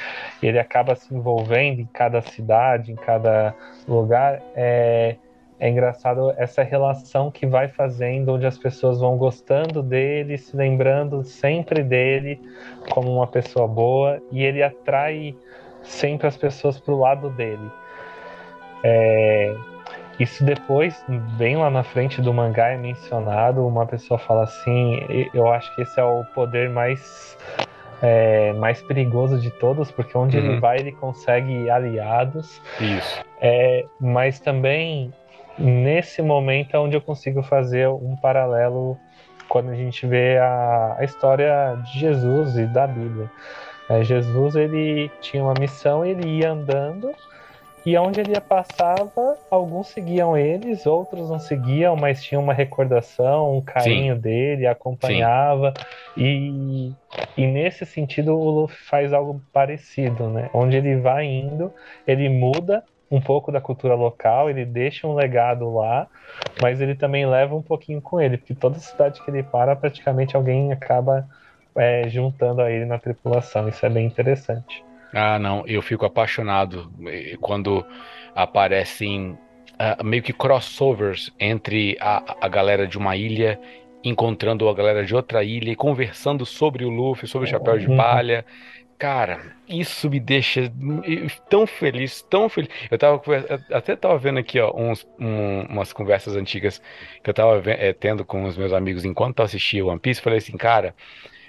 ele acaba se envolvendo em cada cidade, em cada lugar, é, é engraçado essa relação que vai fazendo, onde as pessoas vão gostando dele, se lembrando sempre dele como uma pessoa boa, e ele atrai sempre as pessoas para o lado dele. É, isso depois, bem lá na frente do mangá, é mencionado. Uma pessoa fala assim: eu acho que esse é o poder mais é, mais perigoso de todos, porque onde uhum. ele vai, ele consegue aliados. Isso. É, mas também, nesse momento, é onde eu consigo fazer um paralelo quando a gente vê a, a história de Jesus e da Bíblia. É, Jesus, ele tinha uma missão, ele ia andando e onde ele passava, alguns seguiam eles, outros não seguiam, mas tinham uma recordação, um carinho Sim. dele, acompanhava. E, e nesse sentido, o Luffy faz algo parecido, né? Onde ele vai indo, ele muda um pouco da cultura local, ele deixa um legado lá, mas ele também leva um pouquinho com ele, porque toda cidade que ele para, praticamente alguém acaba é, juntando a ele na tripulação. Isso é bem interessante. Ah, não, eu fico apaixonado quando aparecem uh, meio que crossovers entre a, a galera de uma ilha encontrando a galera de outra ilha e conversando sobre o Luffy, sobre o Chapéu de uhum. Palha. Cara, isso me deixa tão feliz, tão feliz. Eu tava até tava vendo aqui, ó, uns, um, umas conversas antigas que eu tava é, tendo com os meus amigos enquanto eu assistia One Piece. Falei assim, cara,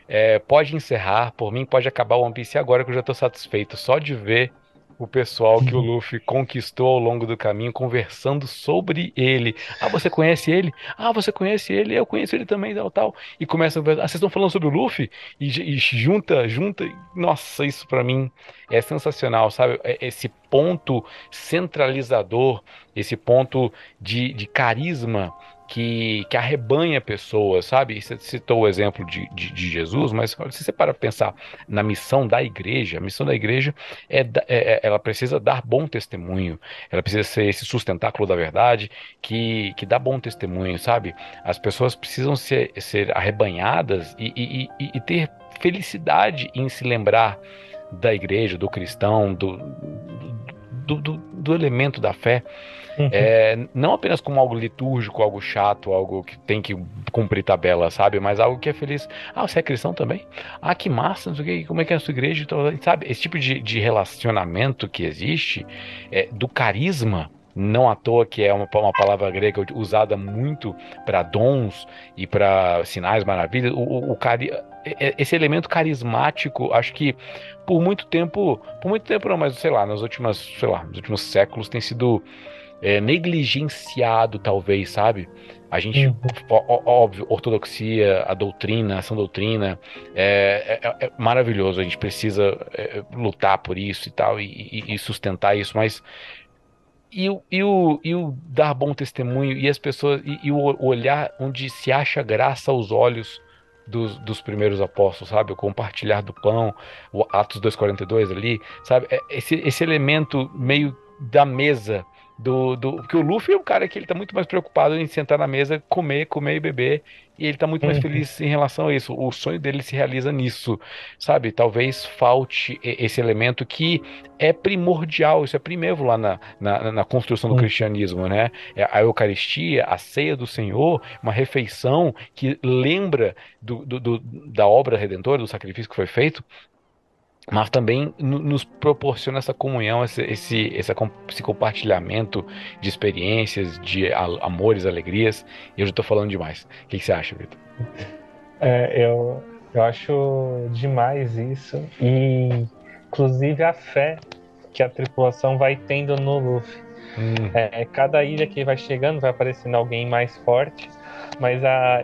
é, pode encerrar, por mim pode acabar o One Piece agora que eu já tô satisfeito. Só de ver o pessoal que o uhum. Luffy conquistou ao longo do caminho, conversando sobre ele. Ah, você conhece ele? Ah, você conhece ele? Eu conheço ele também, tal, tal. E começa a conversar. Ah, vocês estão falando sobre o Luffy? E, e junta, junta. Nossa, isso para mim é sensacional, sabe? É, esse ponto centralizador, esse ponto de, de carisma que, que arrebanha pessoas, sabe? Você citou o exemplo de, de, de Jesus, mas se você para pensar na missão da igreja, a missão da igreja é, é, é, ela precisa dar bom testemunho, ela precisa ser esse sustentáculo da verdade que, que dá bom testemunho, sabe? As pessoas precisam ser, ser arrebanhadas e, e, e, e ter felicidade em se lembrar da igreja, do cristão, do, do, do, do elemento da fé. Uhum. É, não apenas como algo litúrgico, algo chato, algo que tem que cumprir tabela, sabe? Mas algo que é feliz. Ah, você é cristão também? Ah, que massa, não sei o que, como é que é a sua igreja? Sabe? Esse tipo de, de relacionamento que existe, é, do carisma, não à toa que é uma, uma palavra grega usada muito para dons e para sinais, maravilhas. O, o, o cari esse elemento carismático, acho que por muito tempo, por muito tempo não, mas sei lá, últimas, sei lá, nos últimos séculos tem sido é, negligenciado, talvez, sabe? A gente, uhum. óbvio, ortodoxia, a doutrina, a doutrina, é, é, é, maravilhoso. A gente precisa é, lutar por isso e tal, e, e, sustentar isso, mas. E, e, o, e o dar bom testemunho, e as pessoas, e, e o olhar onde se acha graça aos olhos dos, dos, primeiros apóstolos, sabe? O compartilhar do pão, o Atos 2,42 ali, sabe? É, esse, esse elemento meio da mesa do, do. Porque o Luffy é um cara que ele tá muito mais preocupado em sentar na mesa, comer, comer e beber. E ele tá muito mais uhum. feliz em relação a isso. O sonho dele se realiza nisso, sabe? Talvez falte esse elemento que é primordial, isso é primeiro lá na, na, na construção do uhum. cristianismo, né? É a Eucaristia, a ceia do Senhor, uma refeição que lembra do, do, do da obra redentora, do sacrifício que foi feito, mas também nos proporciona essa comunhão, esse, esse, esse compartilhamento de experiências, de amores, alegrias. E eu já estou falando demais. O que, você acha, Vitor? É, eu, eu acho demais isso. E, inclusive, a fé que a tripulação vai tendo no Luffy. Hum. É, cada ilha que vai chegando vai aparecendo alguém mais forte, mas a,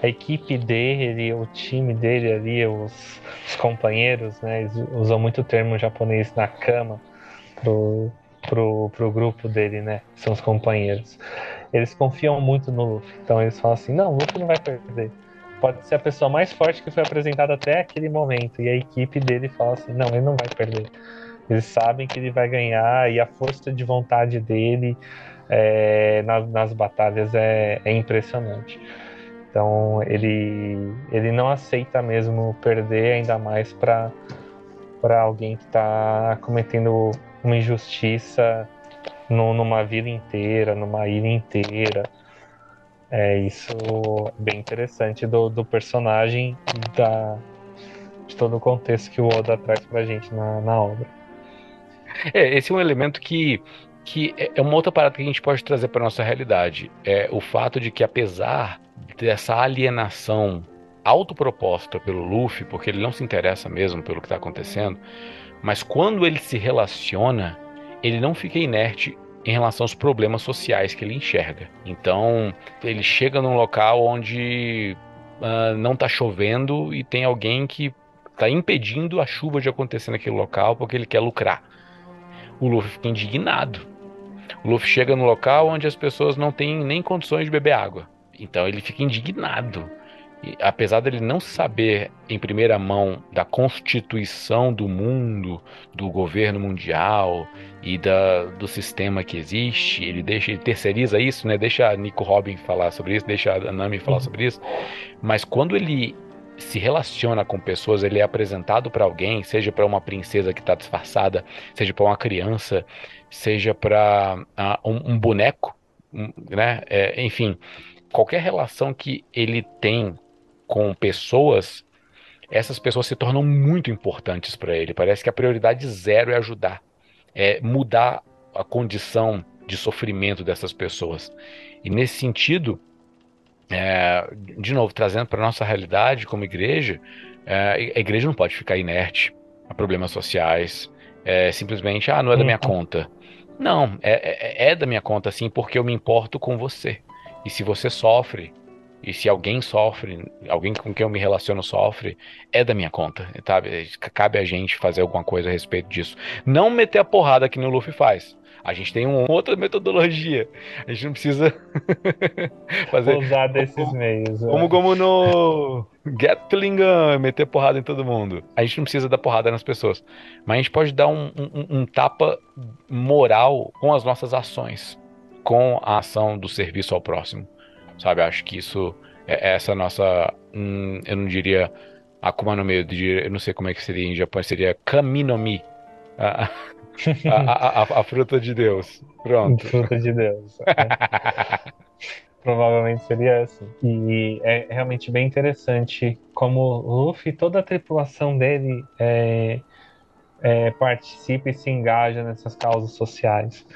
a equipe dele, o time dele ali, os, os companheiros, né? Usam muito o termo japonês na cama pro, pro, pro grupo dele, né? São os companheiros. Eles confiam muito no Luffy. Então eles falam assim, não, o Luffy não vai perder. Pode ser a pessoa mais forte que foi apresentada até aquele momento. E a equipe dele fala assim, não, ele não vai perder. Eles sabem que ele vai ganhar e a força de vontade dele é, nas, nas batalhas é, é impressionante. Então ele, ele não aceita mesmo perder, ainda mais para alguém que está cometendo uma injustiça numa vila inteira, numa ilha inteira. É isso bem interessante do, do personagem da, de todo o contexto que o Oda traz pra gente na, na obra. É, esse é um elemento que, que é, é uma outra parada que a gente pode trazer para nossa realidade. É o fato de que, apesar dessa alienação autoproposta pelo Luffy, porque ele não se interessa mesmo pelo que está acontecendo, mas quando ele se relaciona, ele não fica inerte em relação aos problemas sociais que ele enxerga. Então, ele chega num local onde uh, não está chovendo e tem alguém que está impedindo a chuva de acontecer naquele local porque ele quer lucrar. O Luffy fica indignado. O Luffy chega no local onde as pessoas não têm nem condições de beber água. Então ele fica indignado. E, apesar dele não saber em primeira mão da constituição do mundo, do governo mundial e da, do sistema que existe, ele deixa, ele terceiriza isso, né? Deixa a Nico Robin falar sobre isso, deixa a Nami falar uhum. sobre isso. Mas quando ele se relaciona com pessoas, ele é apresentado para alguém, seja para uma princesa que está disfarçada, seja para uma criança, seja para uh, ah, um, um, boneco, um, né? É, enfim, qualquer relação que ele tem com pessoas, essas pessoas se tornam muito importantes para ele. Parece que a prioridade zero é ajudar, é mudar a condição de sofrimento dessas pessoas. E nesse sentido, é, de novo, trazendo para nossa realidade como igreja, é, a igreja não pode ficar inerte a problemas sociais, é, simplesmente, ah, não é da minha uhum. conta. Não, é, é, é da minha conta sim, porque eu me importo com você. E se você sofre, e se alguém sofre, alguém com quem eu me relaciono sofre, é da minha conta, sabe? Cabe a gente fazer alguma coisa a respeito disso. Não meter a porrada que no Luffy faz. A gente tem uma outra metodologia. A gente não precisa [LAUGHS] fazer. Usar desses como, meios. Como, é. como no Gatling Gun, meter porrada em todo mundo. A gente não precisa dar porrada nas pessoas. Mas a gente pode dar um, um, um tapa moral com as nossas ações. Com a ação do serviço ao próximo. Sabe? Acho que isso é essa nossa. Hum, eu não diria. Akuma no meio, eu não sei como é que seria em japonês, seria Kaminomi. Ah, a, a, a, fruta de Deus. Pronto. [LAUGHS] Fruta de Deus. [LAUGHS] Provavelmente seria assim. E é realmente bem interessante como o Luffy, toda a tripulação dele é, é, participa e se engaja nessas causas sociais.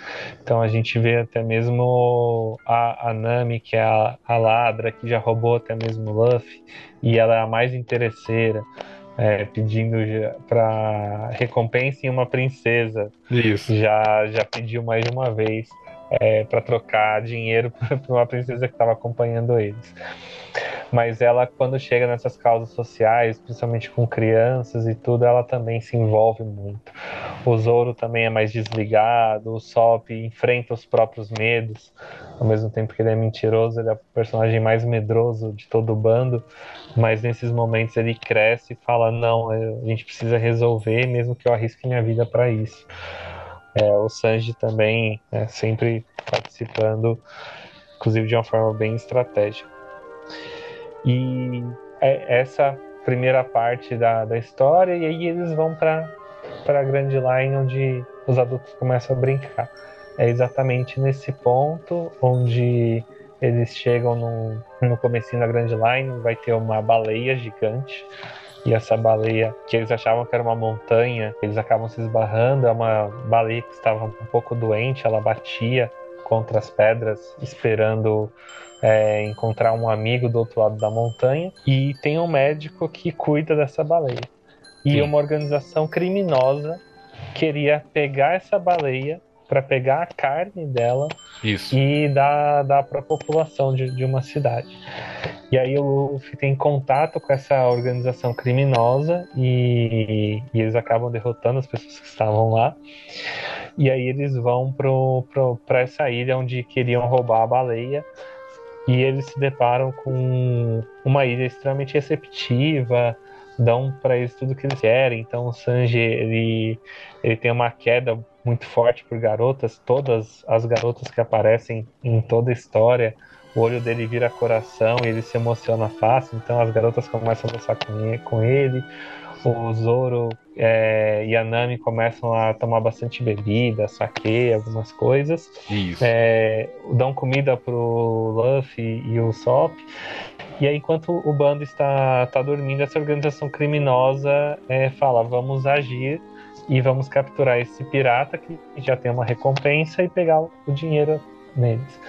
Então a gente vê até mesmo a, a Nami, que é a, a ladra, que já roubou até mesmo o Luffy, e ela é a mais interesseira é, pedindo para recompensa em uma princesa. Isso. Já, já pediu mais de uma vez é, para trocar dinheiro [LAUGHS] para uma princesa que estava acompanhando eles. Mas ela, quando chega nessas causas sociais, principalmente com crianças e tudo, ela também se envolve muito. O Zoro também é mais desligado, o Sop enfrenta os próprios medos, ao mesmo tempo que ele é mentiroso, ele é o personagem mais medroso de todo o bando, mas nesses momentos ele cresce e fala: Não, a gente precisa resolver, mesmo que eu arrisque minha vida para isso. É, o Sanji também é, sempre participando, inclusive de uma forma bem estratégica. E é essa primeira parte da, da história, e aí eles vão para a Grand Line, onde os adultos começam a brincar. É exatamente nesse ponto onde eles chegam no, no comecinho da Grand Line, vai ter uma baleia gigante e essa baleia, que eles achavam que era uma montanha, eles acabam se esbarrando. É uma baleia que estava um pouco doente, ela batia contra as pedras, esperando é, encontrar um amigo do outro lado da montanha. E tem um médico que cuida dessa baleia. E Sim. uma organização criminosa queria pegar essa baleia para pegar a carne dela Isso. e dar, dar para a população de, de uma cidade. E aí o Luffy tem contato com essa organização criminosa e, e eles acabam derrotando as pessoas que estavam lá. E aí eles vão para essa ilha onde queriam roubar a baleia. E eles se deparam com uma ilha extremamente receptiva, dão para eles tudo que eles querem. Então o Sanji ele, ele tem uma queda muito forte por garotas. Todas as garotas que aparecem em toda a história, o olho dele vira coração e ele se emociona fácil, então as garotas começam a dançar com ele. O Zoro é, e a Nami começam a tomar bastante bebida, saque, algumas coisas. Isso. É, dão comida pro Luffy e o Sop. E aí, enquanto o bando está, está dormindo, essa organização criminosa é, fala: vamos agir e vamos capturar esse pirata que já tem uma recompensa e pegar o dinheiro neles.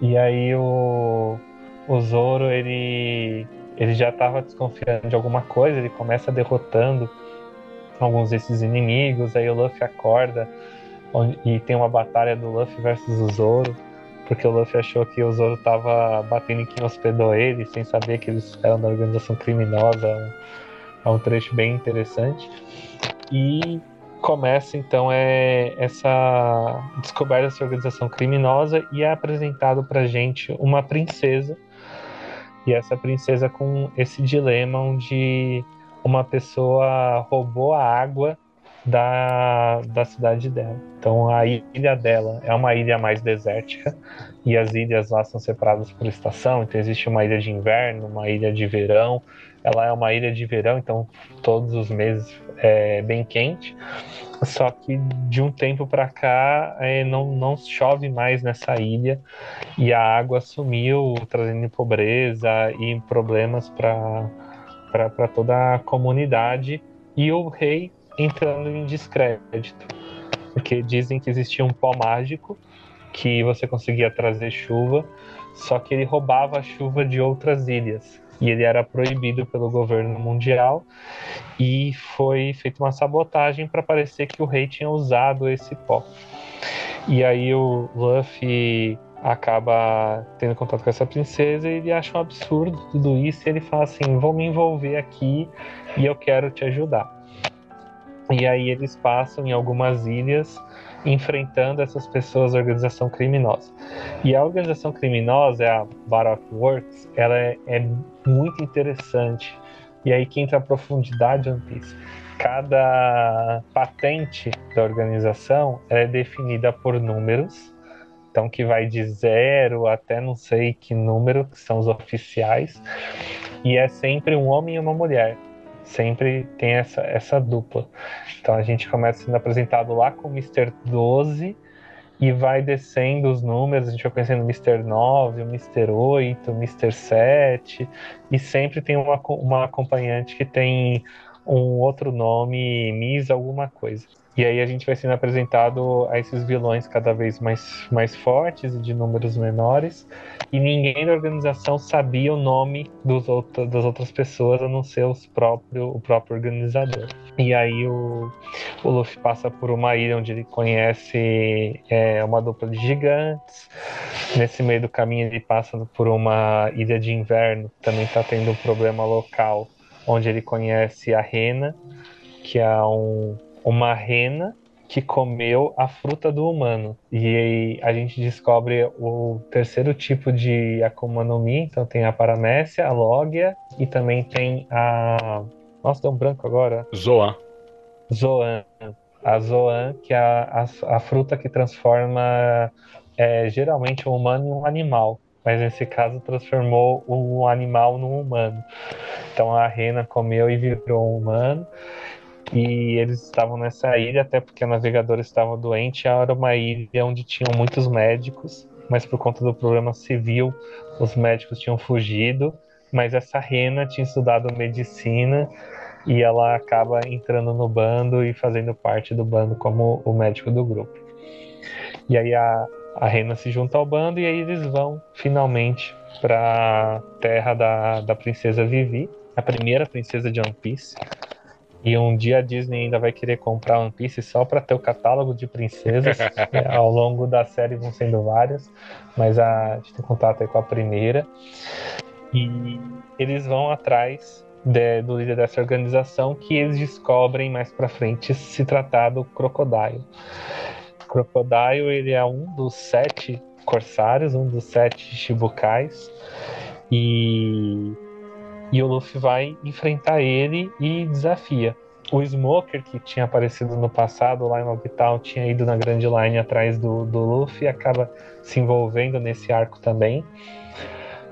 E aí o, o Zoro ele, ele já estava desconfiando de alguma coisa, ele começa derrotando alguns desses inimigos, aí o Luffy acorda onde, e tem uma batalha do Luffy versus o Zoro, porque o Luffy achou que o Zoro estava batendo em quem hospedou ele, sem saber que eles eram da organização criminosa. É um, é um trecho bem interessante. E começa então é essa descoberta dessa organização criminosa e é apresentado para gente uma princesa e essa princesa com esse dilema onde uma pessoa roubou a água da, da cidade dela. Então a ilha dela é uma ilha mais desértica e as ilhas lá são separadas por estação. Então existe uma ilha de inverno, uma ilha de verão. Ela é uma ilha de verão, então todos os meses é bem quente. Só que de um tempo para cá é, não, não chove mais nessa ilha e a água sumiu, trazendo pobreza e problemas para toda a comunidade. E o rei entrando em descrédito, porque dizem que existia um pó mágico que você conseguia trazer chuva, só que ele roubava a chuva de outras ilhas e ele era proibido pelo governo mundial e foi feita uma sabotagem para parecer que o rei tinha usado esse pó. E aí o Luffy acaba tendo contato com essa princesa e ele acha um absurdo tudo isso e ele fala assim: "Vou me envolver aqui e eu quero te ajudar". E aí eles passam em algumas ilhas enfrentando essas pessoas organização criminosa. E a organização criminosa, a Baroque Works, ela é, é, muito interessante. E aí que entra a profundidade One Piece. Cada patente da organização é definida por números, então que vai de zero até não sei que número, que são os oficiais, e é sempre um homem e uma mulher sempre tem essa, essa dupla. Então a gente começa sendo apresentado lá com o Mr. 12 e vai descendo os números, a gente vai conhecendo o Mr. 9, o Mr. 8, o Mr. 7, e sempre tem uma, uma acompanhante que tem um outro nome, Miss alguma coisa. E aí a gente vai sendo apresentado a esses vilões cada vez mais, mais fortes e de números menores. E ninguém da organização sabia o nome dos outro, das outras pessoas, a não ser os próprio, o próprio organizador. E aí o, o Luffy passa por uma ilha onde ele conhece é, uma dupla de gigantes. Nesse meio do caminho ele passa por uma ilha de inverno, também está tendo um problema local, onde ele conhece a Rena, que é um uma rena que comeu a fruta do humano. E aí a gente descobre o terceiro tipo de Akuma no Mi. Então tem a Paramécia, a Logia e também tem a. Nossa, deu um branco agora. Zoan. Zoan. A Zoan, que é a, a, a fruta que transforma é, geralmente um humano em um animal. Mas nesse caso transformou um animal num humano. Então a rena comeu e virou um humano. E eles estavam nessa ilha, até porque a navegadora estava doente. Era uma ilha onde tinham muitos médicos, mas por conta do problema civil, os médicos tinham fugido. Mas essa rena tinha estudado medicina e ela acaba entrando no bando e fazendo parte do bando como o médico do grupo. E aí a, a Rena se junta ao bando e aí eles vão finalmente para a terra da, da princesa Vivi, a primeira princesa de One Piece. E um dia a Disney ainda vai querer comprar One Piece só para ter o catálogo de princesas. [LAUGHS] é, ao longo da série vão sendo várias, mas a, a gente tem contato aí com a primeira. E eles vão atrás de, do líder dessa organização que eles descobrem mais para frente se tratar do Crocodile. Crocodile ele é um dos sete corsários, um dos sete Shibukais. E e o Luffy vai enfrentar ele e desafia. o Smoker, que tinha aparecido no passado lá em Logital, tinha ido na Grand Line atrás do, do Luffy e acaba se envolvendo nesse arco também.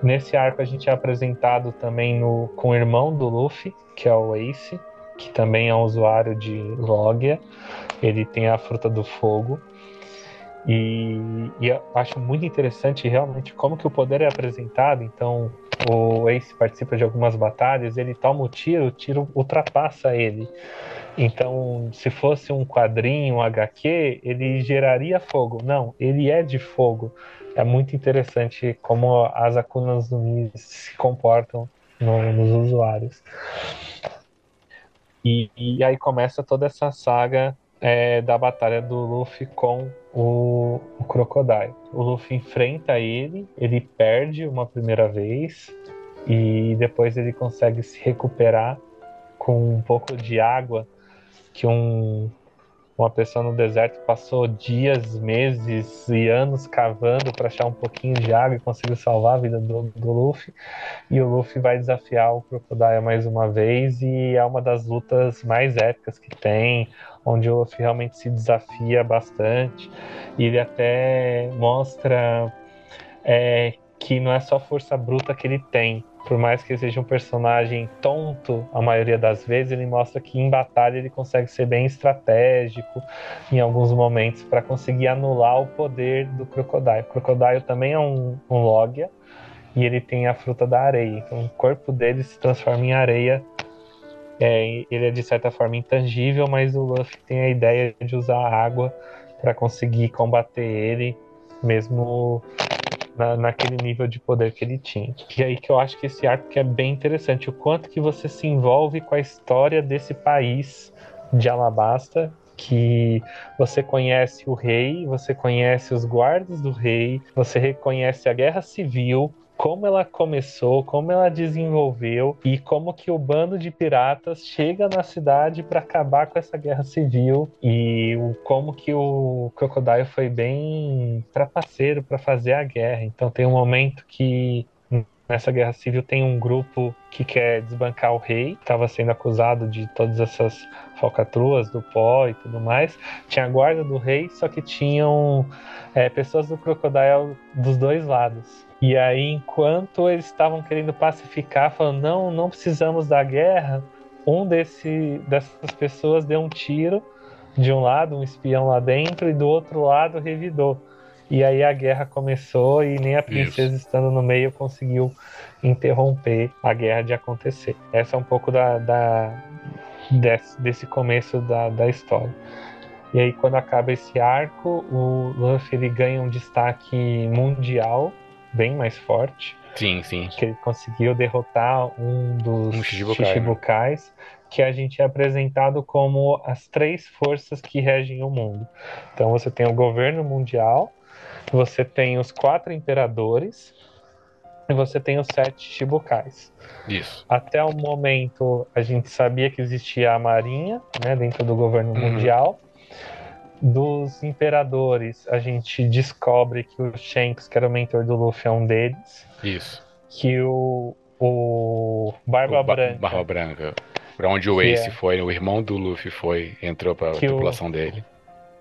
Nesse arco a gente é apresentado também no, com o irmão do Luffy, que é o Ace, que também é um usuário de Logia. Ele tem a fruta do fogo. E, e, eu acho muito interessante realmente como que o poder é apresentado. Então, o Ace participa de algumas batalhas, ele toma o tiro, o tiro ultrapassa ele. Então, se fosse um quadrinho, um HQ, ele geraria fogo. Não, ele é de fogo. É muito interessante como as Akunas no Mi se comportam no, nos usuários. E, e, aí começa toda essa saga é, da batalha do Luffy com o, o Crocodile. O Luffy enfrenta ele, ele perde uma primeira vez e depois ele consegue se recuperar com um pouco de água que um, uma pessoa no deserto passou dias, meses e anos cavando para achar um pouquinho de água e conseguiu salvar a vida do, do Luffy. E o Luffy vai desafiar o Crocodile mais uma vez e é uma das lutas mais épicas que tem, onde o Luffy realmente se desafia bastante. E ele até mostra é, que não é só força bruta que ele tem, por mais que ele seja um personagem tonto a maioria das vezes, ele mostra que em batalha ele consegue ser bem estratégico em alguns momentos para conseguir anular o poder do Crocodile. O Crocodile também é um, um Logia e ele tem a fruta da areia, então o corpo dele se transforma em areia. É, ele é de certa forma intangível, mas o Luffy tem a ideia de usar a água para conseguir combater ele, mesmo na, naquele nível de poder que ele tinha. E aí que eu acho que esse arco que é bem interessante, o quanto que você se envolve com a história desse país de Alabasta, que você conhece o rei, você conhece os guardas do rei, você reconhece a guerra civil, como ela começou, como ela desenvolveu e como que o bando de piratas chega na cidade para acabar com essa guerra civil e o, como que o Crocodile foi bem trapaceiro para fazer a guerra. Então tem um momento que nessa guerra civil tem um grupo que quer desbancar o rei, estava sendo acusado de todas essas falcatruas do pó e tudo mais. Tinha a guarda do rei, só que tinham é, pessoas do Crocodile dos dois lados. E aí, enquanto eles estavam querendo pacificar, falando, não, não precisamos da guerra, um desse, dessas pessoas deu um tiro de um lado, um espião lá dentro, e do outro lado revidou. E aí a guerra começou e nem a princesa Isso. estando no meio conseguiu interromper a guerra de acontecer. Essa é um pouco da, da desse, desse começo da, da história. E aí quando acaba esse arco, o Luffy ele ganha um destaque mundial bem mais forte. Sim, sim. Que ele conseguiu derrotar um dos um Shichibukais, né? que a gente é apresentado como as três forças que regem o mundo. Então você tem o governo mundial, você tem os quatro imperadores e você tem os sete Shibukais. Isso. Até o momento a gente sabia que existia a marinha, né, dentro do governo uhum. mundial dos imperadores, a gente descobre que o Shanks, que era o mentor do Luffy, é um deles. Isso. Que o, o Barba o ba Branca. Barba Branca. Pra onde o Ace é. foi, o irmão do Luffy foi, entrou pra que tripulação o, dele.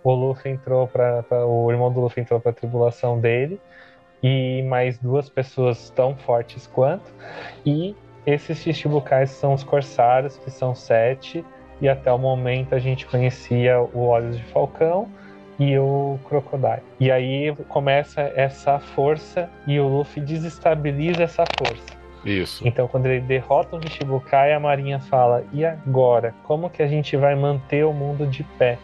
O Luffy entrou pra, pra, O irmão do Luffy entrou pra tripulação dele. E mais duas pessoas tão fortes quanto. E esses Shichibukais são os Corsários, que são sete e até o momento a gente conhecia o Olhos de Falcão e o Crocodile. E aí começa essa força e o Luffy desestabiliza essa força. Isso. Então, quando ele derrota o Shichibukai, a Marinha fala: e agora? Como que a gente vai manter o mundo de pé?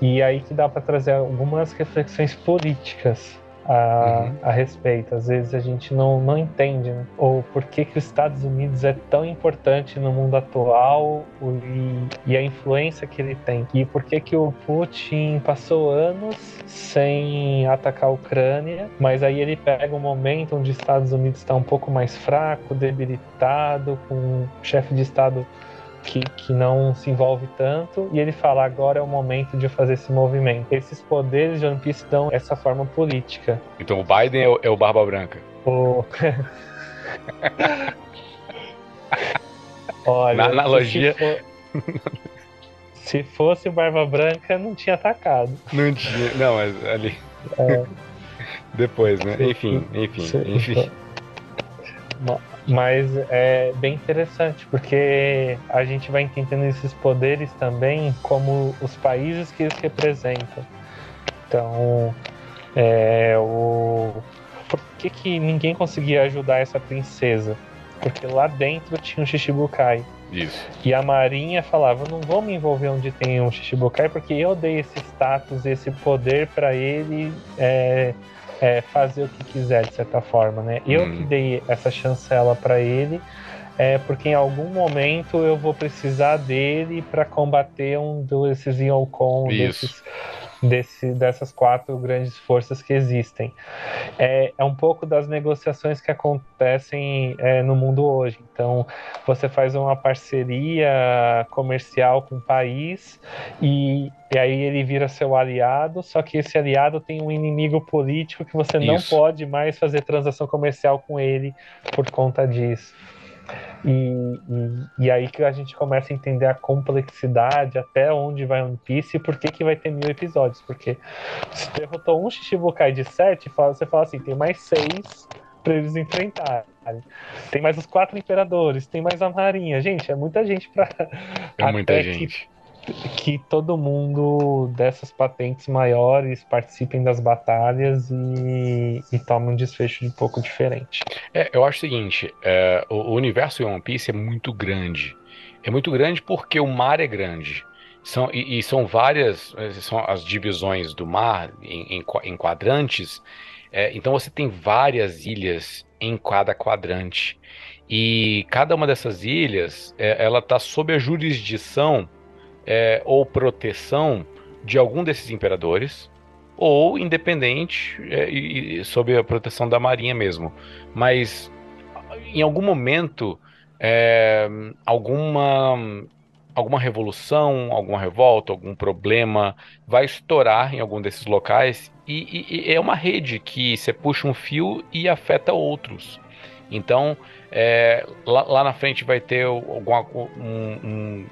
E aí que dá para trazer algumas reflexões políticas a, uhum. a respeito. Às vezes a gente não, não entende né? ou por que, que os Estados Unidos é tão importante no mundo atual e, e, a influência que ele tem. E por que, que o Putin passou anos sem atacar a Ucrânia, mas aí ele pega um momento onde os Estados Unidos está um pouco mais fraco, debilitado, com um chefe de Estado que, que não se envolve tanto, e ele fala: agora é o momento de fazer esse movimento. Esses poderes de One Piece dão essa forma política. Então o Biden é o, é o Barba Branca. O... [LAUGHS] Olha, Na analogia. Se fosse o Barba Branca, não tinha atacado. Não tinha. Não, mas ali. É. Depois, né? Enfim, enfim, enfim. Mas é bem interessante, porque a gente vai entendendo esses poderes também como os países que eles representam. Então, é, o... por que, que ninguém conseguia ajudar essa princesa? Porque lá dentro tinha um Shichibukai. Isso. E a Marinha falava: não vou me envolver onde tem um Shichibukai, porque eu dei esse status, esse poder para ele é, é, fazer o que quiser, de certa forma, né? Eu hum. que dei essa chancela para ele, é porque em algum momento eu vou precisar dele para combater um desses Yokon, desses desse, dessas quatro grandes forças que existem. É, é um pouco das negociações que acontecem é, no mundo hoje. Então, você faz uma parceria comercial com o país e, e aí ele vira seu aliado, só que esse aliado tem um inimigo político que você não Isso. pode mais fazer transação comercial com ele por conta disso. E, e, e, aí que a gente começa a entender a complexidade, até onde vai One Piece e por que, que vai ter mil episódios. Porque se derrotou um Shichibukai de sete, você fala assim, tem mais seis para eles enfrentarem. Tem mais os quatro imperadores, tem mais a marinha. Gente, é muita gente para É muita gente que todo mundo dessas patentes maiores participem das batalhas e, e tomem um desfecho um pouco diferente. É, eu acho o seguinte: é, o, o, universo de One Piece é muito grande. É muito grande porque o mar é grande. São, e, e são várias são as divisões do mar em, em, em quadrantes. É, então você tem várias ilhas em cada quadrante. E cada uma dessas ilhas, é, ela está sob a jurisdição é, ou proteção de algum desses imperadores, ou independente é, e, sob a proteção da marinha mesmo. Mas em algum momento, é, alguma alguma revolução, alguma revolta, algum problema vai estourar em algum desses locais e, e, e é uma rede que você puxa um fio e afeta outros. Então, é, lá, lá, na frente vai ter alguma, um, um,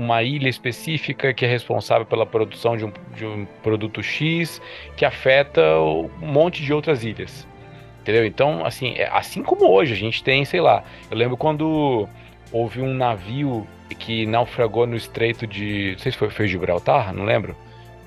uma ilha específica que é responsável pela produção de um, de um produto X que afeta um monte de outras ilhas. Entendeu? Então, assim, é, assim como hoje a gente tem, sei lá, eu lembro quando houve um navio que naufragou no estreito de. Não sei se foi, foi Gibraltar, não lembro.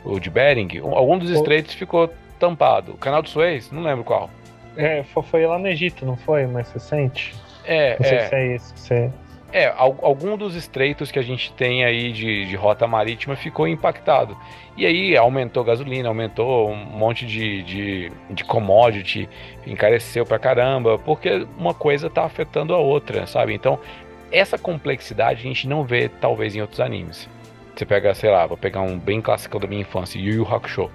Ou de Bering. Algum dos estreitos ficou tampado. O canal do Suez, não lembro qual. É, foi lá no Egito, não foi? Mais recente? É, não sei é. se é isso que você. É, algum dos estreitos que a gente tem aí de, de rota marítima ficou impactado. E aí aumentou gasolina, aumentou um monte de, de, de commodity, encareceu pra caramba, porque uma coisa tá afetando a outra, sabe? Então, essa complexidade a gente não vê talvez em outros animes. Você pega, sei lá, vou pegar um bem clássico da minha infância, Yu Yu Hakusho.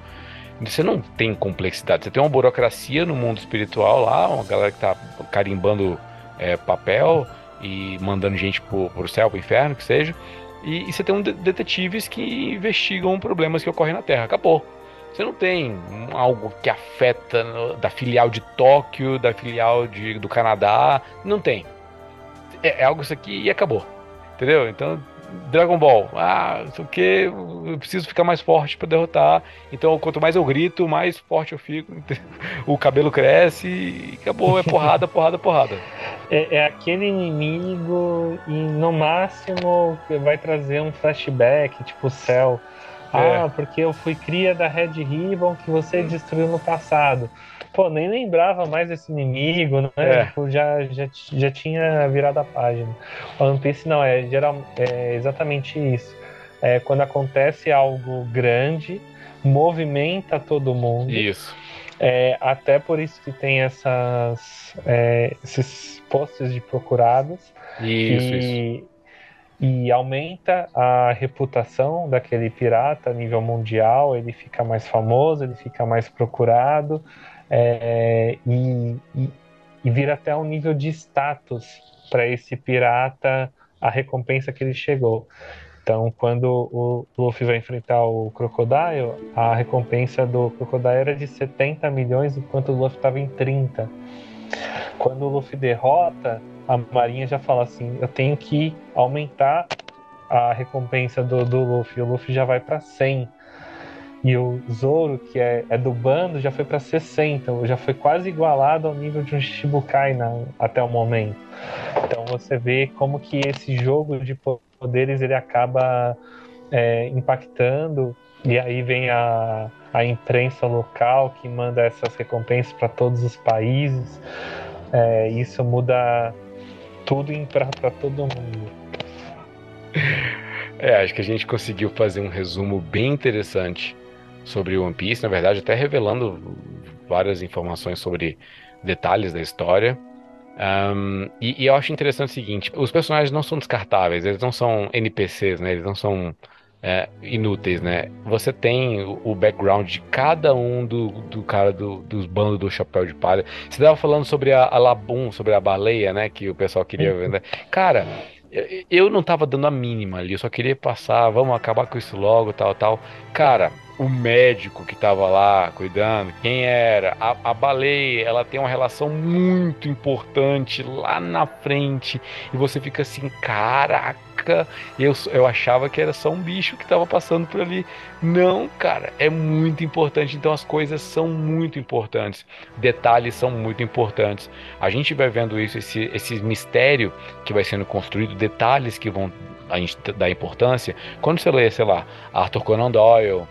Você não tem complexidade, você tem uma burocracia no mundo espiritual lá, uma galera que tá carimbando é, papel e mandando gente pro, pro céu, pro inferno, que seja. E, e você tem um de detetives que investigam problemas que ocorrem na Terra. Acabou. Você não tem algo que afeta no, da filial de Tóquio, da filial de, do Canadá. Não tem. É, é algo isso aqui e acabou. Entendeu? Então Dragon Ball, ah, não sei o que, eu preciso ficar mais forte para derrotar. Então, quanto mais eu grito, mais forte eu fico. o cabelo cresce e acabou, é porrada, [LAUGHS] porrada, porrada. É, é, aquele inimigo e no máximo vai trazer um flashback, tipo o céu. É. Ah, porque eu fui cria da Red Ribbon que você destruiu no passado pô, nem lembrava mais desse inimigo, né? É. Tipo, já, já, já tinha virado a página. O One Piece não, é, geral, é exatamente isso. É quando acontece algo grande, movimenta todo mundo. Isso. É, até por isso que tem essas, é, esses posts de procurados. Isso, e, isso. E aumenta a reputação daquele pirata a nível mundial, ele fica mais famoso, ele fica mais procurado, é, e, e, vira até um nível de status para esse pirata a recompensa que ele chegou. Então, quando o Luffy vai enfrentar o Crocodile, a recompensa do Crocodile era de 70 milhões, enquanto o Luffy estava em 30. Quando o Luffy derrota, a Marinha já fala assim: eu tenho que aumentar a recompensa do, do Luffy. O Luffy já vai para 100. E o Zoro, que é, é do bando, já foi para 60. Já foi quase igualado ao nível de um Shichibukai na, até o momento. Então você vê como que esse jogo de poderes ele acaba é, impactando. E aí vem a, a imprensa local que manda essas recompensas para todos os países. É, isso muda tudo para todo mundo. É, acho que a gente conseguiu fazer um resumo bem interessante sobre One Piece, na verdade, até revelando várias informações sobre detalhes da história. Um, e, e, eu acho interessante o seguinte: os personagens não são descartáveis, eles não são NPCs, né? Eles não são é, inúteis, né? Você tem o, background de cada um do, do cara do, dos bandos do Chapéu de Palha. Você estava falando sobre a, a Labum, sobre a baleia, né? Que o pessoal queria vender. Cara, eu não tava dando a mínima ali, eu só queria passar, vamos acabar com isso logo, tal, tal. Cara, o médico que tava lá cuidando, quem era? A, a baleia, ela tem uma relação muito importante lá na frente. E você fica assim, caraca, eu, eu achava que era só um bicho que tava passando por ali. Não, cara, é muito importante. Então as coisas são muito importantes. Detalhes são muito importantes. A gente vai vendo isso, esse, esse mistério que vai sendo construído, detalhes que vão a gente dar importância. Quando você lê, sei lá, Arthur Conan Doyle,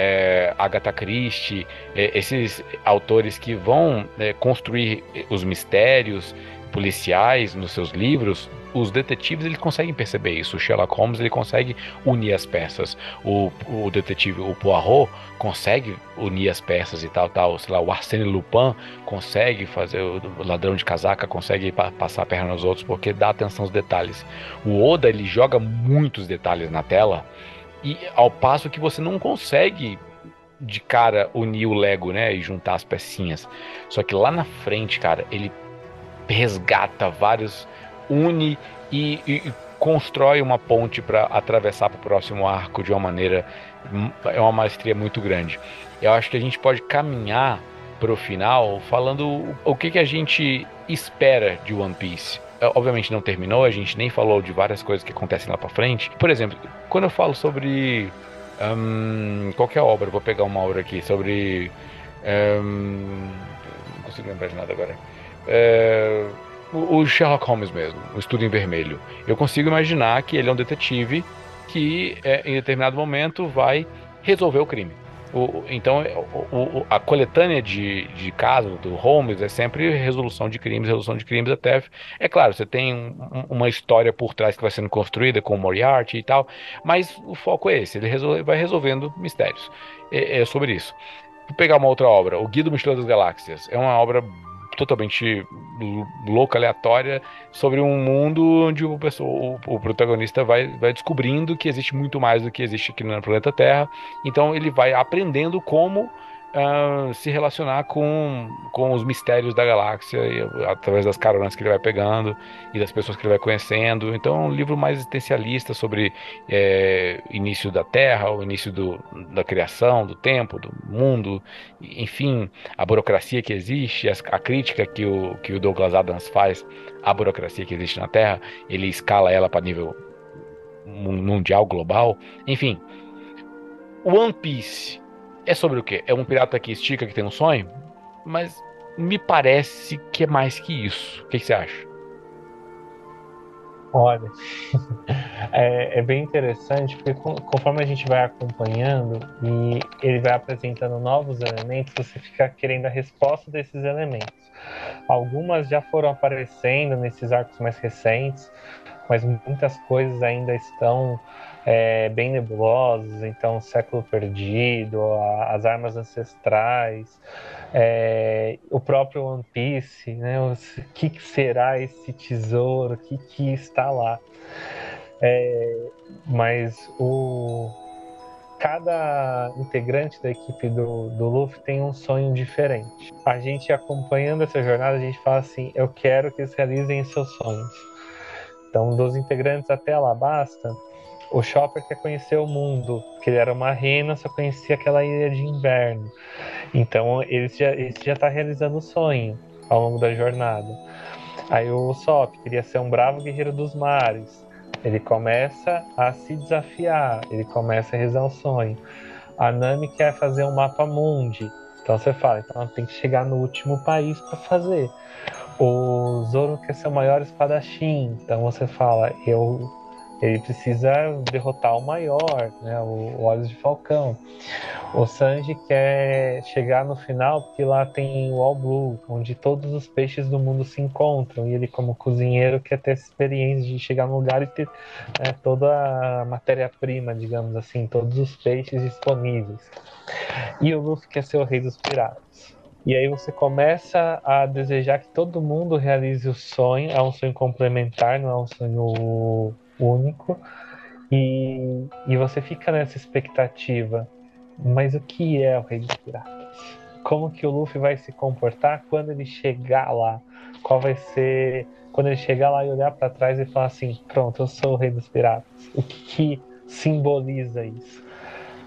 é, Agatha Christie, é, esses autores que vão é, construir os mistérios policiais nos seus livros, os detetives eles conseguem perceber isso. O Sherlock Holmes ele consegue unir as peças. O, o detetive, o Poirot, consegue unir as peças e tal, tal. Sei lá, o Arsène Lupin consegue fazer, o ladrão de casaca consegue pa passar a perna nos outros porque dá atenção aos detalhes. O Oda ele joga muitos detalhes na tela e ao passo que você não consegue de cara unir o Lego, né, e juntar as pecinhas. Só que lá na frente, cara, ele resgata vários, une e, e constrói uma ponte para atravessar para o próximo arco de uma maneira é uma maestria muito grande. Eu acho que a gente pode caminhar para o final falando o que, que a gente espera de One Piece. É, obviamente não terminou, a gente nem falou de várias coisas que acontecem lá para frente. Por exemplo, quando eu falo sobre um, qualquer obra, vou pegar uma obra aqui sobre um, não consigo lembrar de nada agora. É, o Sherlock Holmes mesmo, o Estudo em Vermelho. Eu consigo imaginar que ele é um detetive que, é, em determinado momento, vai resolver o crime. O, então, o, o, a coletânea de, de casos do Holmes é sempre resolução de crimes, resolução de crimes até. É claro, você tem um, uma história por trás que vai sendo construída com o Moriarty e tal, mas o foco é esse, ele resolve, vai resolvendo mistérios. É, é sobre isso. Vou pegar uma outra obra, O Guia do Mochileiro das Galáxias. É uma obra totalmente louca, aleatória, sobre um mundo onde o, o, o, protagonista vai, vai descobrindo que existe muito mais do que existe aqui no planeta Terra. Então ele vai aprendendo como se relacionar com, com os mistérios da galáxia, e, através das caronas que ele vai pegando e das pessoas que ele vai conhecendo. Então é um livro mais existencialista sobre é, início da Terra, o início do, da criação, do tempo, do mundo, enfim, a burocracia que existe, a, a crítica que o, que o Douglas Adams faz à burocracia que existe na Terra, ele escala ela para nível mundial, global, enfim. One Piece é sobre o quê? É um pirata que estica, que tem um sonho? Mas me parece que é mais que isso. O que, que você acha? Olha, [LAUGHS] é, é, bem interessante porque conforme a gente vai acompanhando e ele vai apresentando novos elementos, você fica querendo a resposta desses elementos. Algumas já foram aparecendo nesses arcos mais recentes, mas muitas coisas ainda estão é, bem nebulosas, então século perdido, a, as armas ancestrais, é, o próprio One Piece, né? O que, será esse tesouro? O que, que está lá? É, mas o cada integrante da equipe do, do Luffy tem um sonho diferente. A gente acompanhando essa jornada, a gente fala assim: eu quero que eles realizem seus sonhos. Então, dos integrantes até Alabasta, o Chopper quer conhecer o mundo, porque ele era uma rena, só conhecia aquela ilha de inverno. Então ele já, ele já tá realizando o sonho ao longo da jornada. Aí o Sop queria ser um bravo guerreiro dos mares. Ele começa a se desafiar, ele começa a rezar o sonho. A Nami quer fazer um mapa mundi. Então você fala, então tem que chegar no último país para fazer. O Zoro quer ser o maior espadachim. Então você fala, eu ele precisa derrotar o maior, né, o, Olhos de Falcão. O Sanji quer chegar no final porque lá tem o All Blue, onde todos os peixes do mundo se encontram. E ele, como cozinheiro, quer ter essa experiência de chegar no lugar e ter né, toda a matéria-prima, digamos assim, todos os peixes disponíveis. E o Luffy quer ser o rei dos piratas. E aí você começa a desejar que todo mundo realize o sonho. É um sonho complementar, não é um sonho único. E, e você fica nessa expectativa. Mas o que é o Rei dos Piratas? Como que o Luffy vai se comportar quando ele chegar lá? Qual vai ser quando ele chegar lá e olhar para trás e falar assim: pronto, eu sou o Rei dos Piratas? O que, que simboliza isso?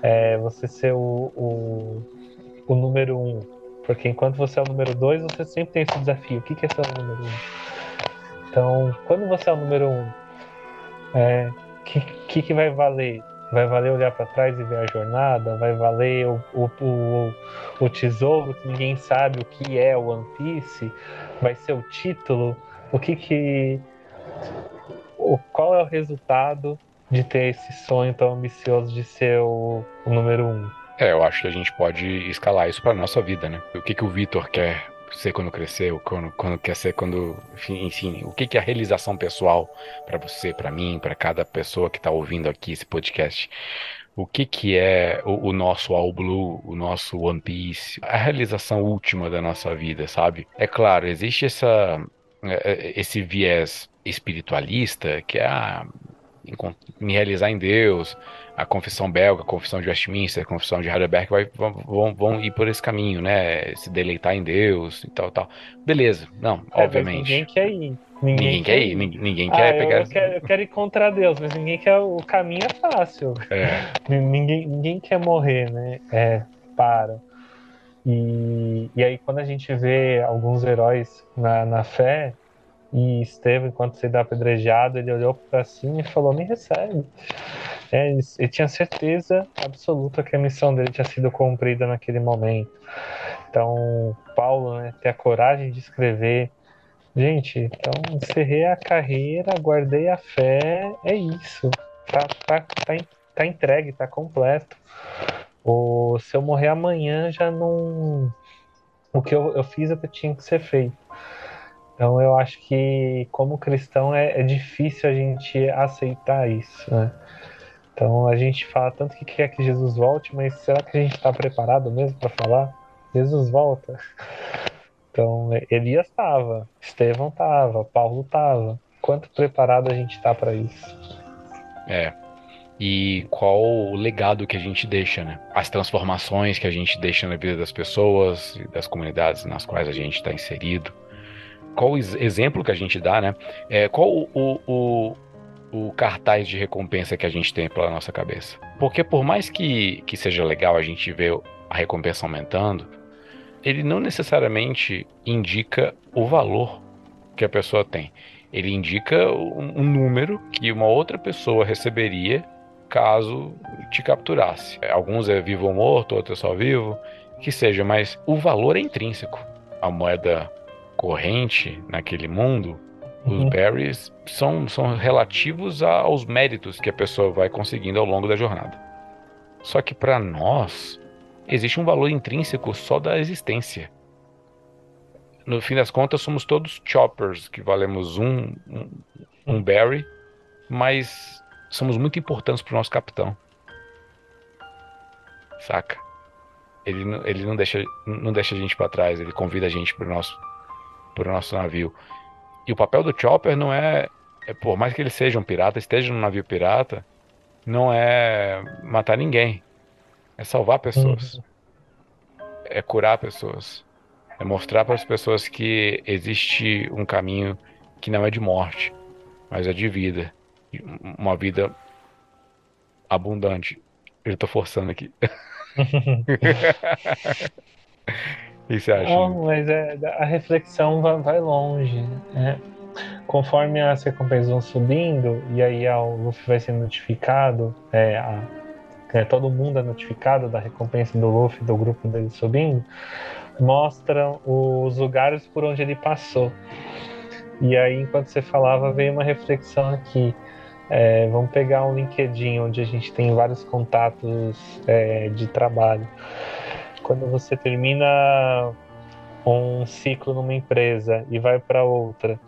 É você ser o, o, o, número um. Porque enquanto você é o número dois, você sempre tem esse desafio: o que, que é ser o número um? Então, quando você é o número um, é, que, que, que vai valer? Vai valer olhar para trás e ver a jornada? Vai valer o, o, o, o, tesouro que ninguém sabe o que é o One Piece? Vai ser o título? O que que. O, qual é o resultado de ter esse sonho tão ambicioso de ser o, o número um? É, eu acho que a gente pode escalar isso para nossa vida, né? O que, que o Vitor quer ser quando crescer, quando, quando quer ser quando, enfim, enfim o que, que é a realização pessoal para você, para mim, para cada pessoa que está ouvindo aqui esse podcast. O que que é o, o, nosso All Blue, o nosso One Piece, a realização última da nossa vida, sabe? É claro, existe essa é, é, esse viés espiritualista que é a, me realizar em Deus, a confissão belga, a confissão de Westminster, a confissão de Heidelberg vai, vão, vão ir por esse caminho, né? Se deleitar em Deus e tal, tal. Beleza, não, é, obviamente. Ninguém quer ir. Ninguém, ninguém quer ir, ninguém, ninguém ah, quer pegar. Eu quero, eu quero ir contra Deus, mas ninguém quer. O caminho é fácil. É. [LAUGHS] Ninguém, ninguém quer morrer, né? É, para. E, e aí, quando a gente vê alguns heróis na, na fé, e Estevão, enquanto se dá apedrejado, ele olhou para cima e falou: Me recebe. É, ele, tinha certeza absoluta que a missão dele tinha sido cumprida naquele momento. Então, Paulo, né, ter a coragem de escrever. Gente, então encerrei a carreira, guardei a fé, é isso. Tá, tá, tá, tá entregue, tá completo. Ou se eu morrer amanhã, já não. O que eu, eu fiz é que tinha que ser feito. Então eu acho que como cristão é, é difícil a gente aceitar isso, né? Então a gente fala tanto que quer que Jesus volte, mas será que a gente está preparado mesmo para falar? Jesus volta. Então Elias estava, Estevão estava, Paulo estava. Quanto preparado a gente está para isso? É. E qual o legado que a gente deixa, né? As transformações que a gente deixa na vida das pessoas das comunidades nas quais a gente está inserido qual o exemplo que a gente dá, né? É, qual o, o, o, cartaz de recompensa que a gente tem pela nossa cabeça? Porque por mais que, que seja legal a gente ver a recompensa aumentando, ele não necessariamente indica o valor que a pessoa tem. Ele indica um, um número que uma outra pessoa receberia caso te capturasse. Alguns é vivo ou morto, outros é só vivo, que seja, mas o valor é intrínseco. A moeda corrente naquele mundo, uhum. os berries são, são relativos aos méritos que a pessoa vai conseguindo ao longo da jornada. Só que para nós, existe um valor intrínseco só da existência. No fim das contas, somos todos choppers, que valemos um, um, um berry, mas somos muito importantes para o nosso capitão. Saca? Ele, ele não, deixa, não deixa a gente para trás, ele convida a gente para o nosso para o nosso navio. E o papel do Chopper não é, é, por mais que ele seja um pirata, esteja num navio pirata, não é matar ninguém. É salvar pessoas. Uhum. É curar pessoas. É mostrar para as pessoas que existe um caminho que não é de morte, mas é de vida. Uma vida abundante. Eu estou forçando aqui. [LAUGHS] [LAUGHS] que você acha? Não, mas é, a reflexão vai, vai longe. Né? conforme as recompensas vão subindo, e aí o Luffy vai ser notificado, é, a, é, todo mundo é notificado da recompensa do Luffy, do grupo dele subindo, mostram os lugares por onde ele passou. E aí, enquanto você falava, veio uma reflexão aqui. É, vamos pegar um LinkedIn onde a gente tem vários contatos é, de trabalho. Quando você termina um ciclo numa empresa e vai para outra,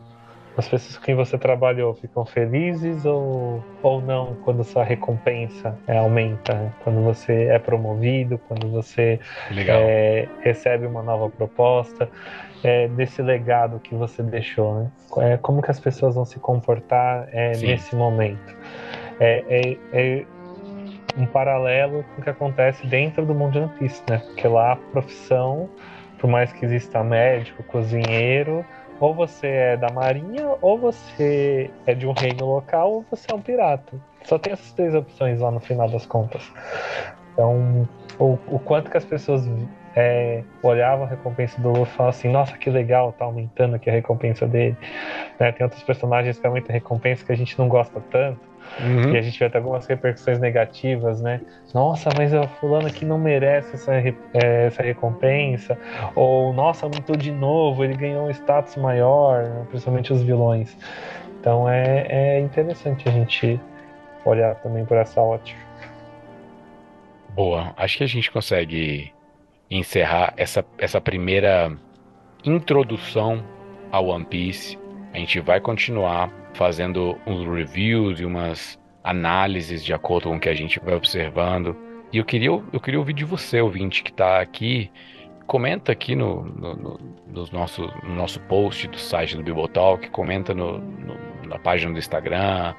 as pessoas com quem você trabalhou ficam felizes ou, ou não quando sua recompensa é, aumenta? Quando você é promovido, quando você é, recebe uma nova proposta, é, desse legado que você deixou, né? É, como que as pessoas vão se comportar é, nesse momento? É, é, é, um paralelo com o que acontece dentro do mundo de One Piece, né? Porque lá a profissão, por mais que exista médico, cozinheiro ou você é da marinha, ou você é de um reino local, ou você é um pirata. Só tem essas três opções lá no final das contas. Então, o, o quanto que as pessoas é, olhavam a recompensa do Luffy e falavam assim, nossa, que legal, tá aumentando aqui a recompensa dele. Né? Tem outros personagens que aumentam a recompensa que a gente não gosta tanto. Uhum. E a gente vai ter algumas repercussões negativas, né? Nossa, mas o fulano aqui não merece essa, é, essa recompensa. Ou, nossa, aumentou de novo, ele ganhou um status maior, né? principalmente os vilões. Então é, é interessante a gente olhar também por essa ótica. Boa, acho que a gente consegue encerrar essa, essa primeira introdução ao One Piece. A gente vai continuar fazendo uns reviews e umas análises de acordo com o que a gente vai observando. E eu queria, eu queria ouvir de você, ouvinte, que está aqui. Comenta aqui no, no, no, no, nosso, no nosso post do site do Bibotalk, comenta no, no, na página do Instagram,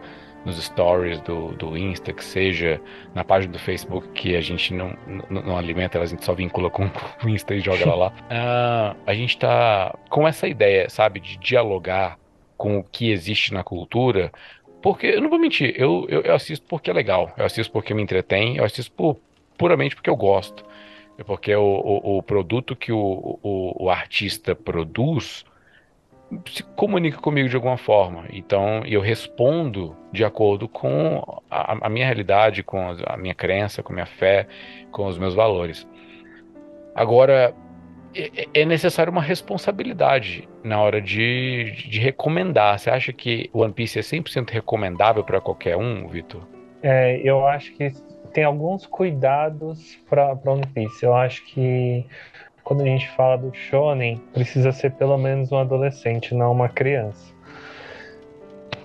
nos stories do, do Insta, que seja na página do Facebook, que a gente não, não, não alimenta, a gente só vincula com [LAUGHS] o Insta e joga ela lá. Uh, a gente está com essa ideia, sabe, de dialogar com o que existe na cultura, porque, eu não vou mentir, eu, eu, eu, assisto porque é legal, eu assisto porque me entretém, eu assisto por, puramente porque eu gosto. É porque o, o, o produto que o, o, o, artista produz se comunica comigo de alguma forma. Então, eu respondo de acordo com a, a minha realidade, com a minha crença, com a minha fé, com os meus valores. Agora, é, é necessário uma responsabilidade na hora de, de recomendar. Você acha que One Piece é 100% recomendável para qualquer um, Vitor? É, eu acho que tem alguns cuidados para One Piece. Eu acho que quando a gente fala do shonen, precisa ser pelo menos um adolescente, não uma criança.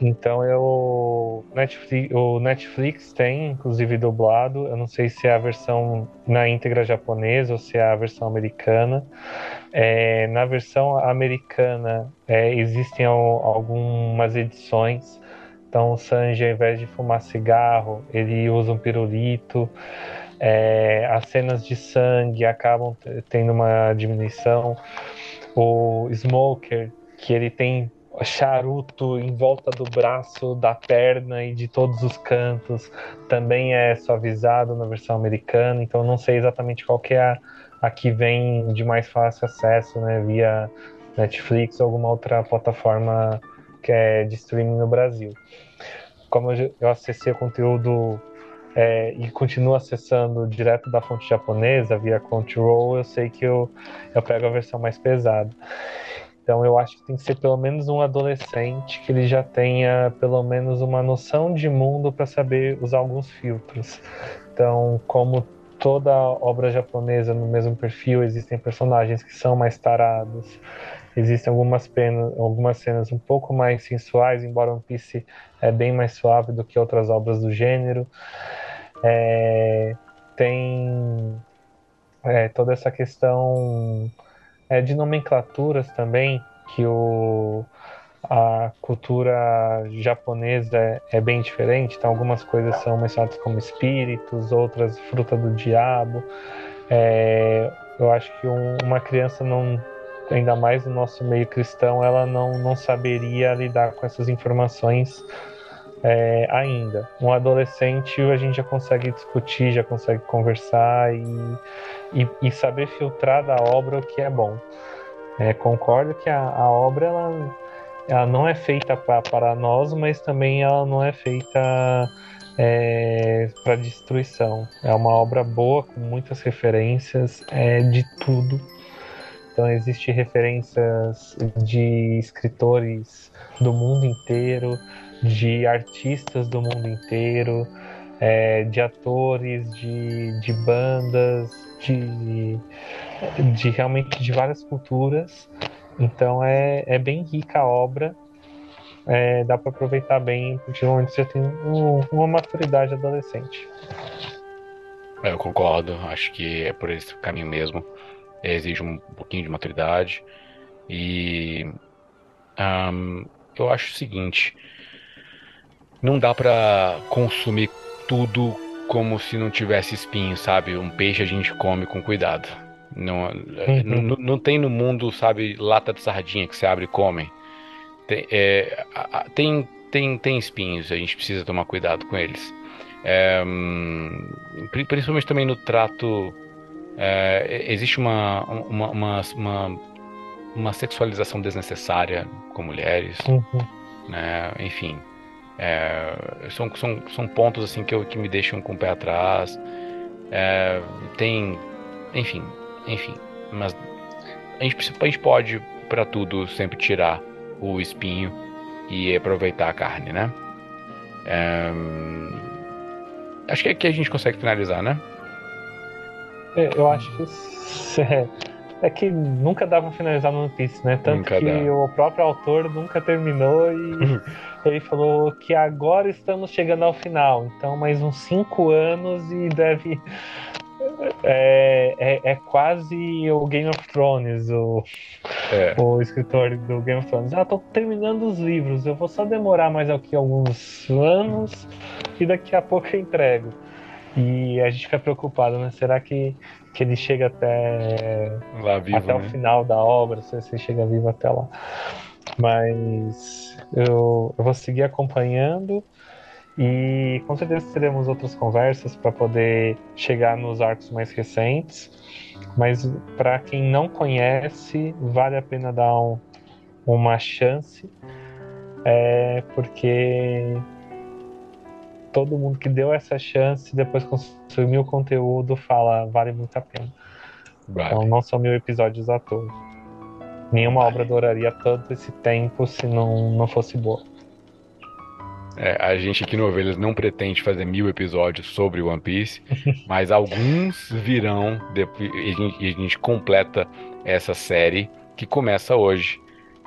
Então eu Netflix, o Netflix tem, inclusive dublado. Eu não sei se é a versão na íntegra japonesa ou se é a versão americana. É, na versão americana é, existem algumas edições. Então o Sanji, ao invés de fumar cigarro, ele usa um pirulito. É, as cenas de sangue acabam tendo uma diminuição. O Smoker, que ele tem charuto em volta do braço, da perna e de todos os cantos. Também é suavizado na versão americana, então não sei exatamente qual que é a, a que vem de mais fácil acesso, né, via Netflix ou alguma outra plataforma que é de streaming no Brasil. Como eu, eu acessei o conteúdo é, e continuo acessando direto da fonte japonesa via Crunchyroll, eu sei que eu, eu pego a versão mais pesada. Então eu acho que tem que ser pelo menos um adolescente que ele já tenha pelo menos uma noção de mundo para saber usar alguns filtros. Então, como toda obra japonesa no mesmo perfil, existem personagens que são mais tarados, existem algumas, algumas cenas um pouco mais sensuais, embora One Piece é bem mais suave do que outras obras do gênero. É, tem é, toda essa questão é, de nomenclaturas também, que o, a cultura japonesa é, é bem diferente. Então, algumas coisas são mencionadas como espíritos, outras fruta do diabo. É, eu acho que um, uma criança não, ainda mais no nosso meio cristão, ela não, não saberia lidar com essas informações é, ainda. Um adolescente a gente já consegue discutir, já consegue conversar e, e, e saber filtrar da obra o que é bom. É, concordo que a, a obra ela, ela não é feita para nós, mas também ela não é feita é, para destruição. É uma obra boa com muitas referências é, de tudo. Então existem referências de escritores do mundo inteiro, de artistas do mundo inteiro, é, de atores, de, de bandas, de, de realmente de várias culturas. Então é, é bem rica a obra. É, dá para aproveitar bem, porque normalmente você tem um, uma maturidade adolescente. É, eu concordo, acho que é por esse caminho mesmo. É, exige um pouquinho de maturidade. E um, eu acho o seguinte: não dá para consumir tudo como se não tivesse espinho, sabe? Um peixe a gente come com cuidado. Não, uhum. não, não, tem no mundo, sabe, lata de sardinha que você abre e come. Tem, é, tem, tem, tem espinhos, a gente precisa tomar cuidado com eles. É, principalmente também no trato. É, existe uma, uma, uma, uma, uma sexualização desnecessária com mulheres. Uhum. Né? Enfim. É, são, são, são pontos assim que, eu, que me deixam com o pé atrás. É, tem, enfim, enfim. Mas a gente, a gente pode para tudo sempre tirar o espinho e aproveitar a carne, né? É, acho que aqui a gente consegue finalizar, né? É, eu acho que é, que nunca dá pra finalizar no One Piece, né? Tanto nunca que dá. o próprio autor nunca terminou e [LAUGHS] ele falou que agora estamos chegando ao final. Então, mais uns cinco anos e deve. É, é, é quase o Game of Thrones, o, é. o escritor do Game of Thrones. Ah, tô terminando os livros, eu vou só demorar mais aqui alguns anos e daqui a pouco eu entrego. E a gente fica preocupado, né? Será que que ele chega até, vivo, até né? o final da obra, se você chega vivo até lá. Mas eu, eu vou seguir acompanhando e com certeza teremos outras conversas para poder chegar nos arcos mais recentes. Mas para quem não conhece, vale a pena dar um, uma chance, é, porque todo mundo que deu essa chance, depois consumiu o conteúdo, fala, vale muito a pena. Vale. Então não são mil episódios à toa. Nenhuma vale. obra duraria tanto esse tempo se não, não fosse boa. É, a gente aqui no Ovelhas não pretende fazer mil episódios sobre One Piece, [LAUGHS] mas alguns virão depois, e a, gente, a gente completa essa série que começa hoje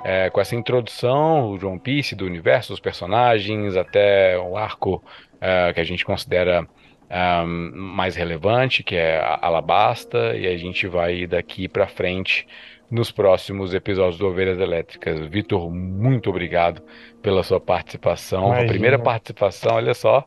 é, com essa introdução do One Piece, do universo, dos personagens, até o arco uh, que a gente considera um, ah, mais relevante, que é a Alabasta, e a gente vai daqui para frente nos próximos episódios do Ovelhas Elétricas. Vitor, muito obrigado pela sua participação. Imagina. A primeira participação, olha só.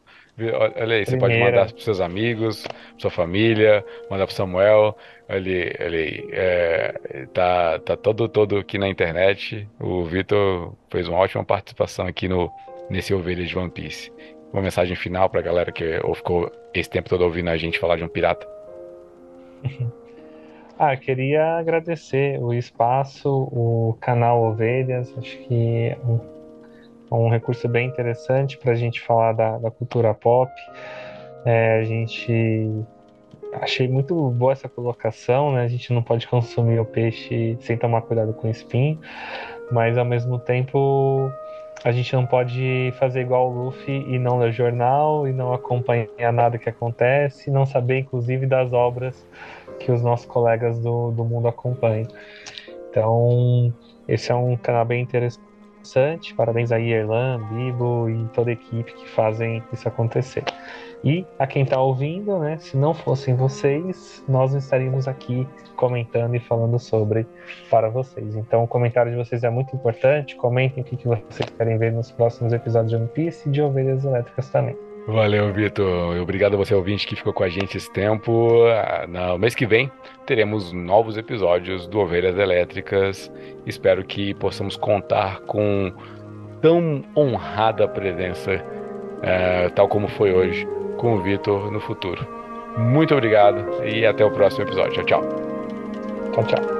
Olha aí, você pode mandar para seus amigos, sua família, mandar para Samuel. Ele, ele é, tá, tá todo, todo aqui na internet. O Vitor fez uma ótima participação aqui no, nesse Ovelhas de One Piece uma mensagem final pra galera que ficou esse tempo todo ouvindo a gente falar de um pirata? [LAUGHS] ah, queria agradecer o espaço, o canal Ovelhas, acho que é um, um recurso bem interessante para a gente falar da, da cultura pop. É, a gente achei muito boa essa colocação, né? A gente não pode consumir o peixe sem tomar cuidado com o espinho, mas ao mesmo tempo a gente não pode fazer igual o Luffy e não ler jornal e não acompanhar nada que acontece, não saber, inclusive, das obras que os nossos colegas do, do mundo acompanham. Então, esse é um canal bem interessante. Parabéns aí, Erlan, Bibo e toda a equipe que fazem isso acontecer. E a quem está ouvindo, né? Se não fossem vocês, nós não estaríamos aqui comentando e falando sobre para vocês. Então, o comentário de vocês é muito importante. Comentem o que, que vocês querem ver nos próximos episódios de One Piece e de Ovelhas Elétricas também. Valeu, Vitor. Obrigado a você, ouvinte, que ficou com a gente esse tempo. No mês que vem teremos novos episódios do Ovelhas Elétricas. Espero que possamos contar com tão honrada presença, uh, tal como foi hoje, com o Vitor no futuro. Muito obrigado e até o próximo episódio. Tchau, tchau. Tchau, tchau.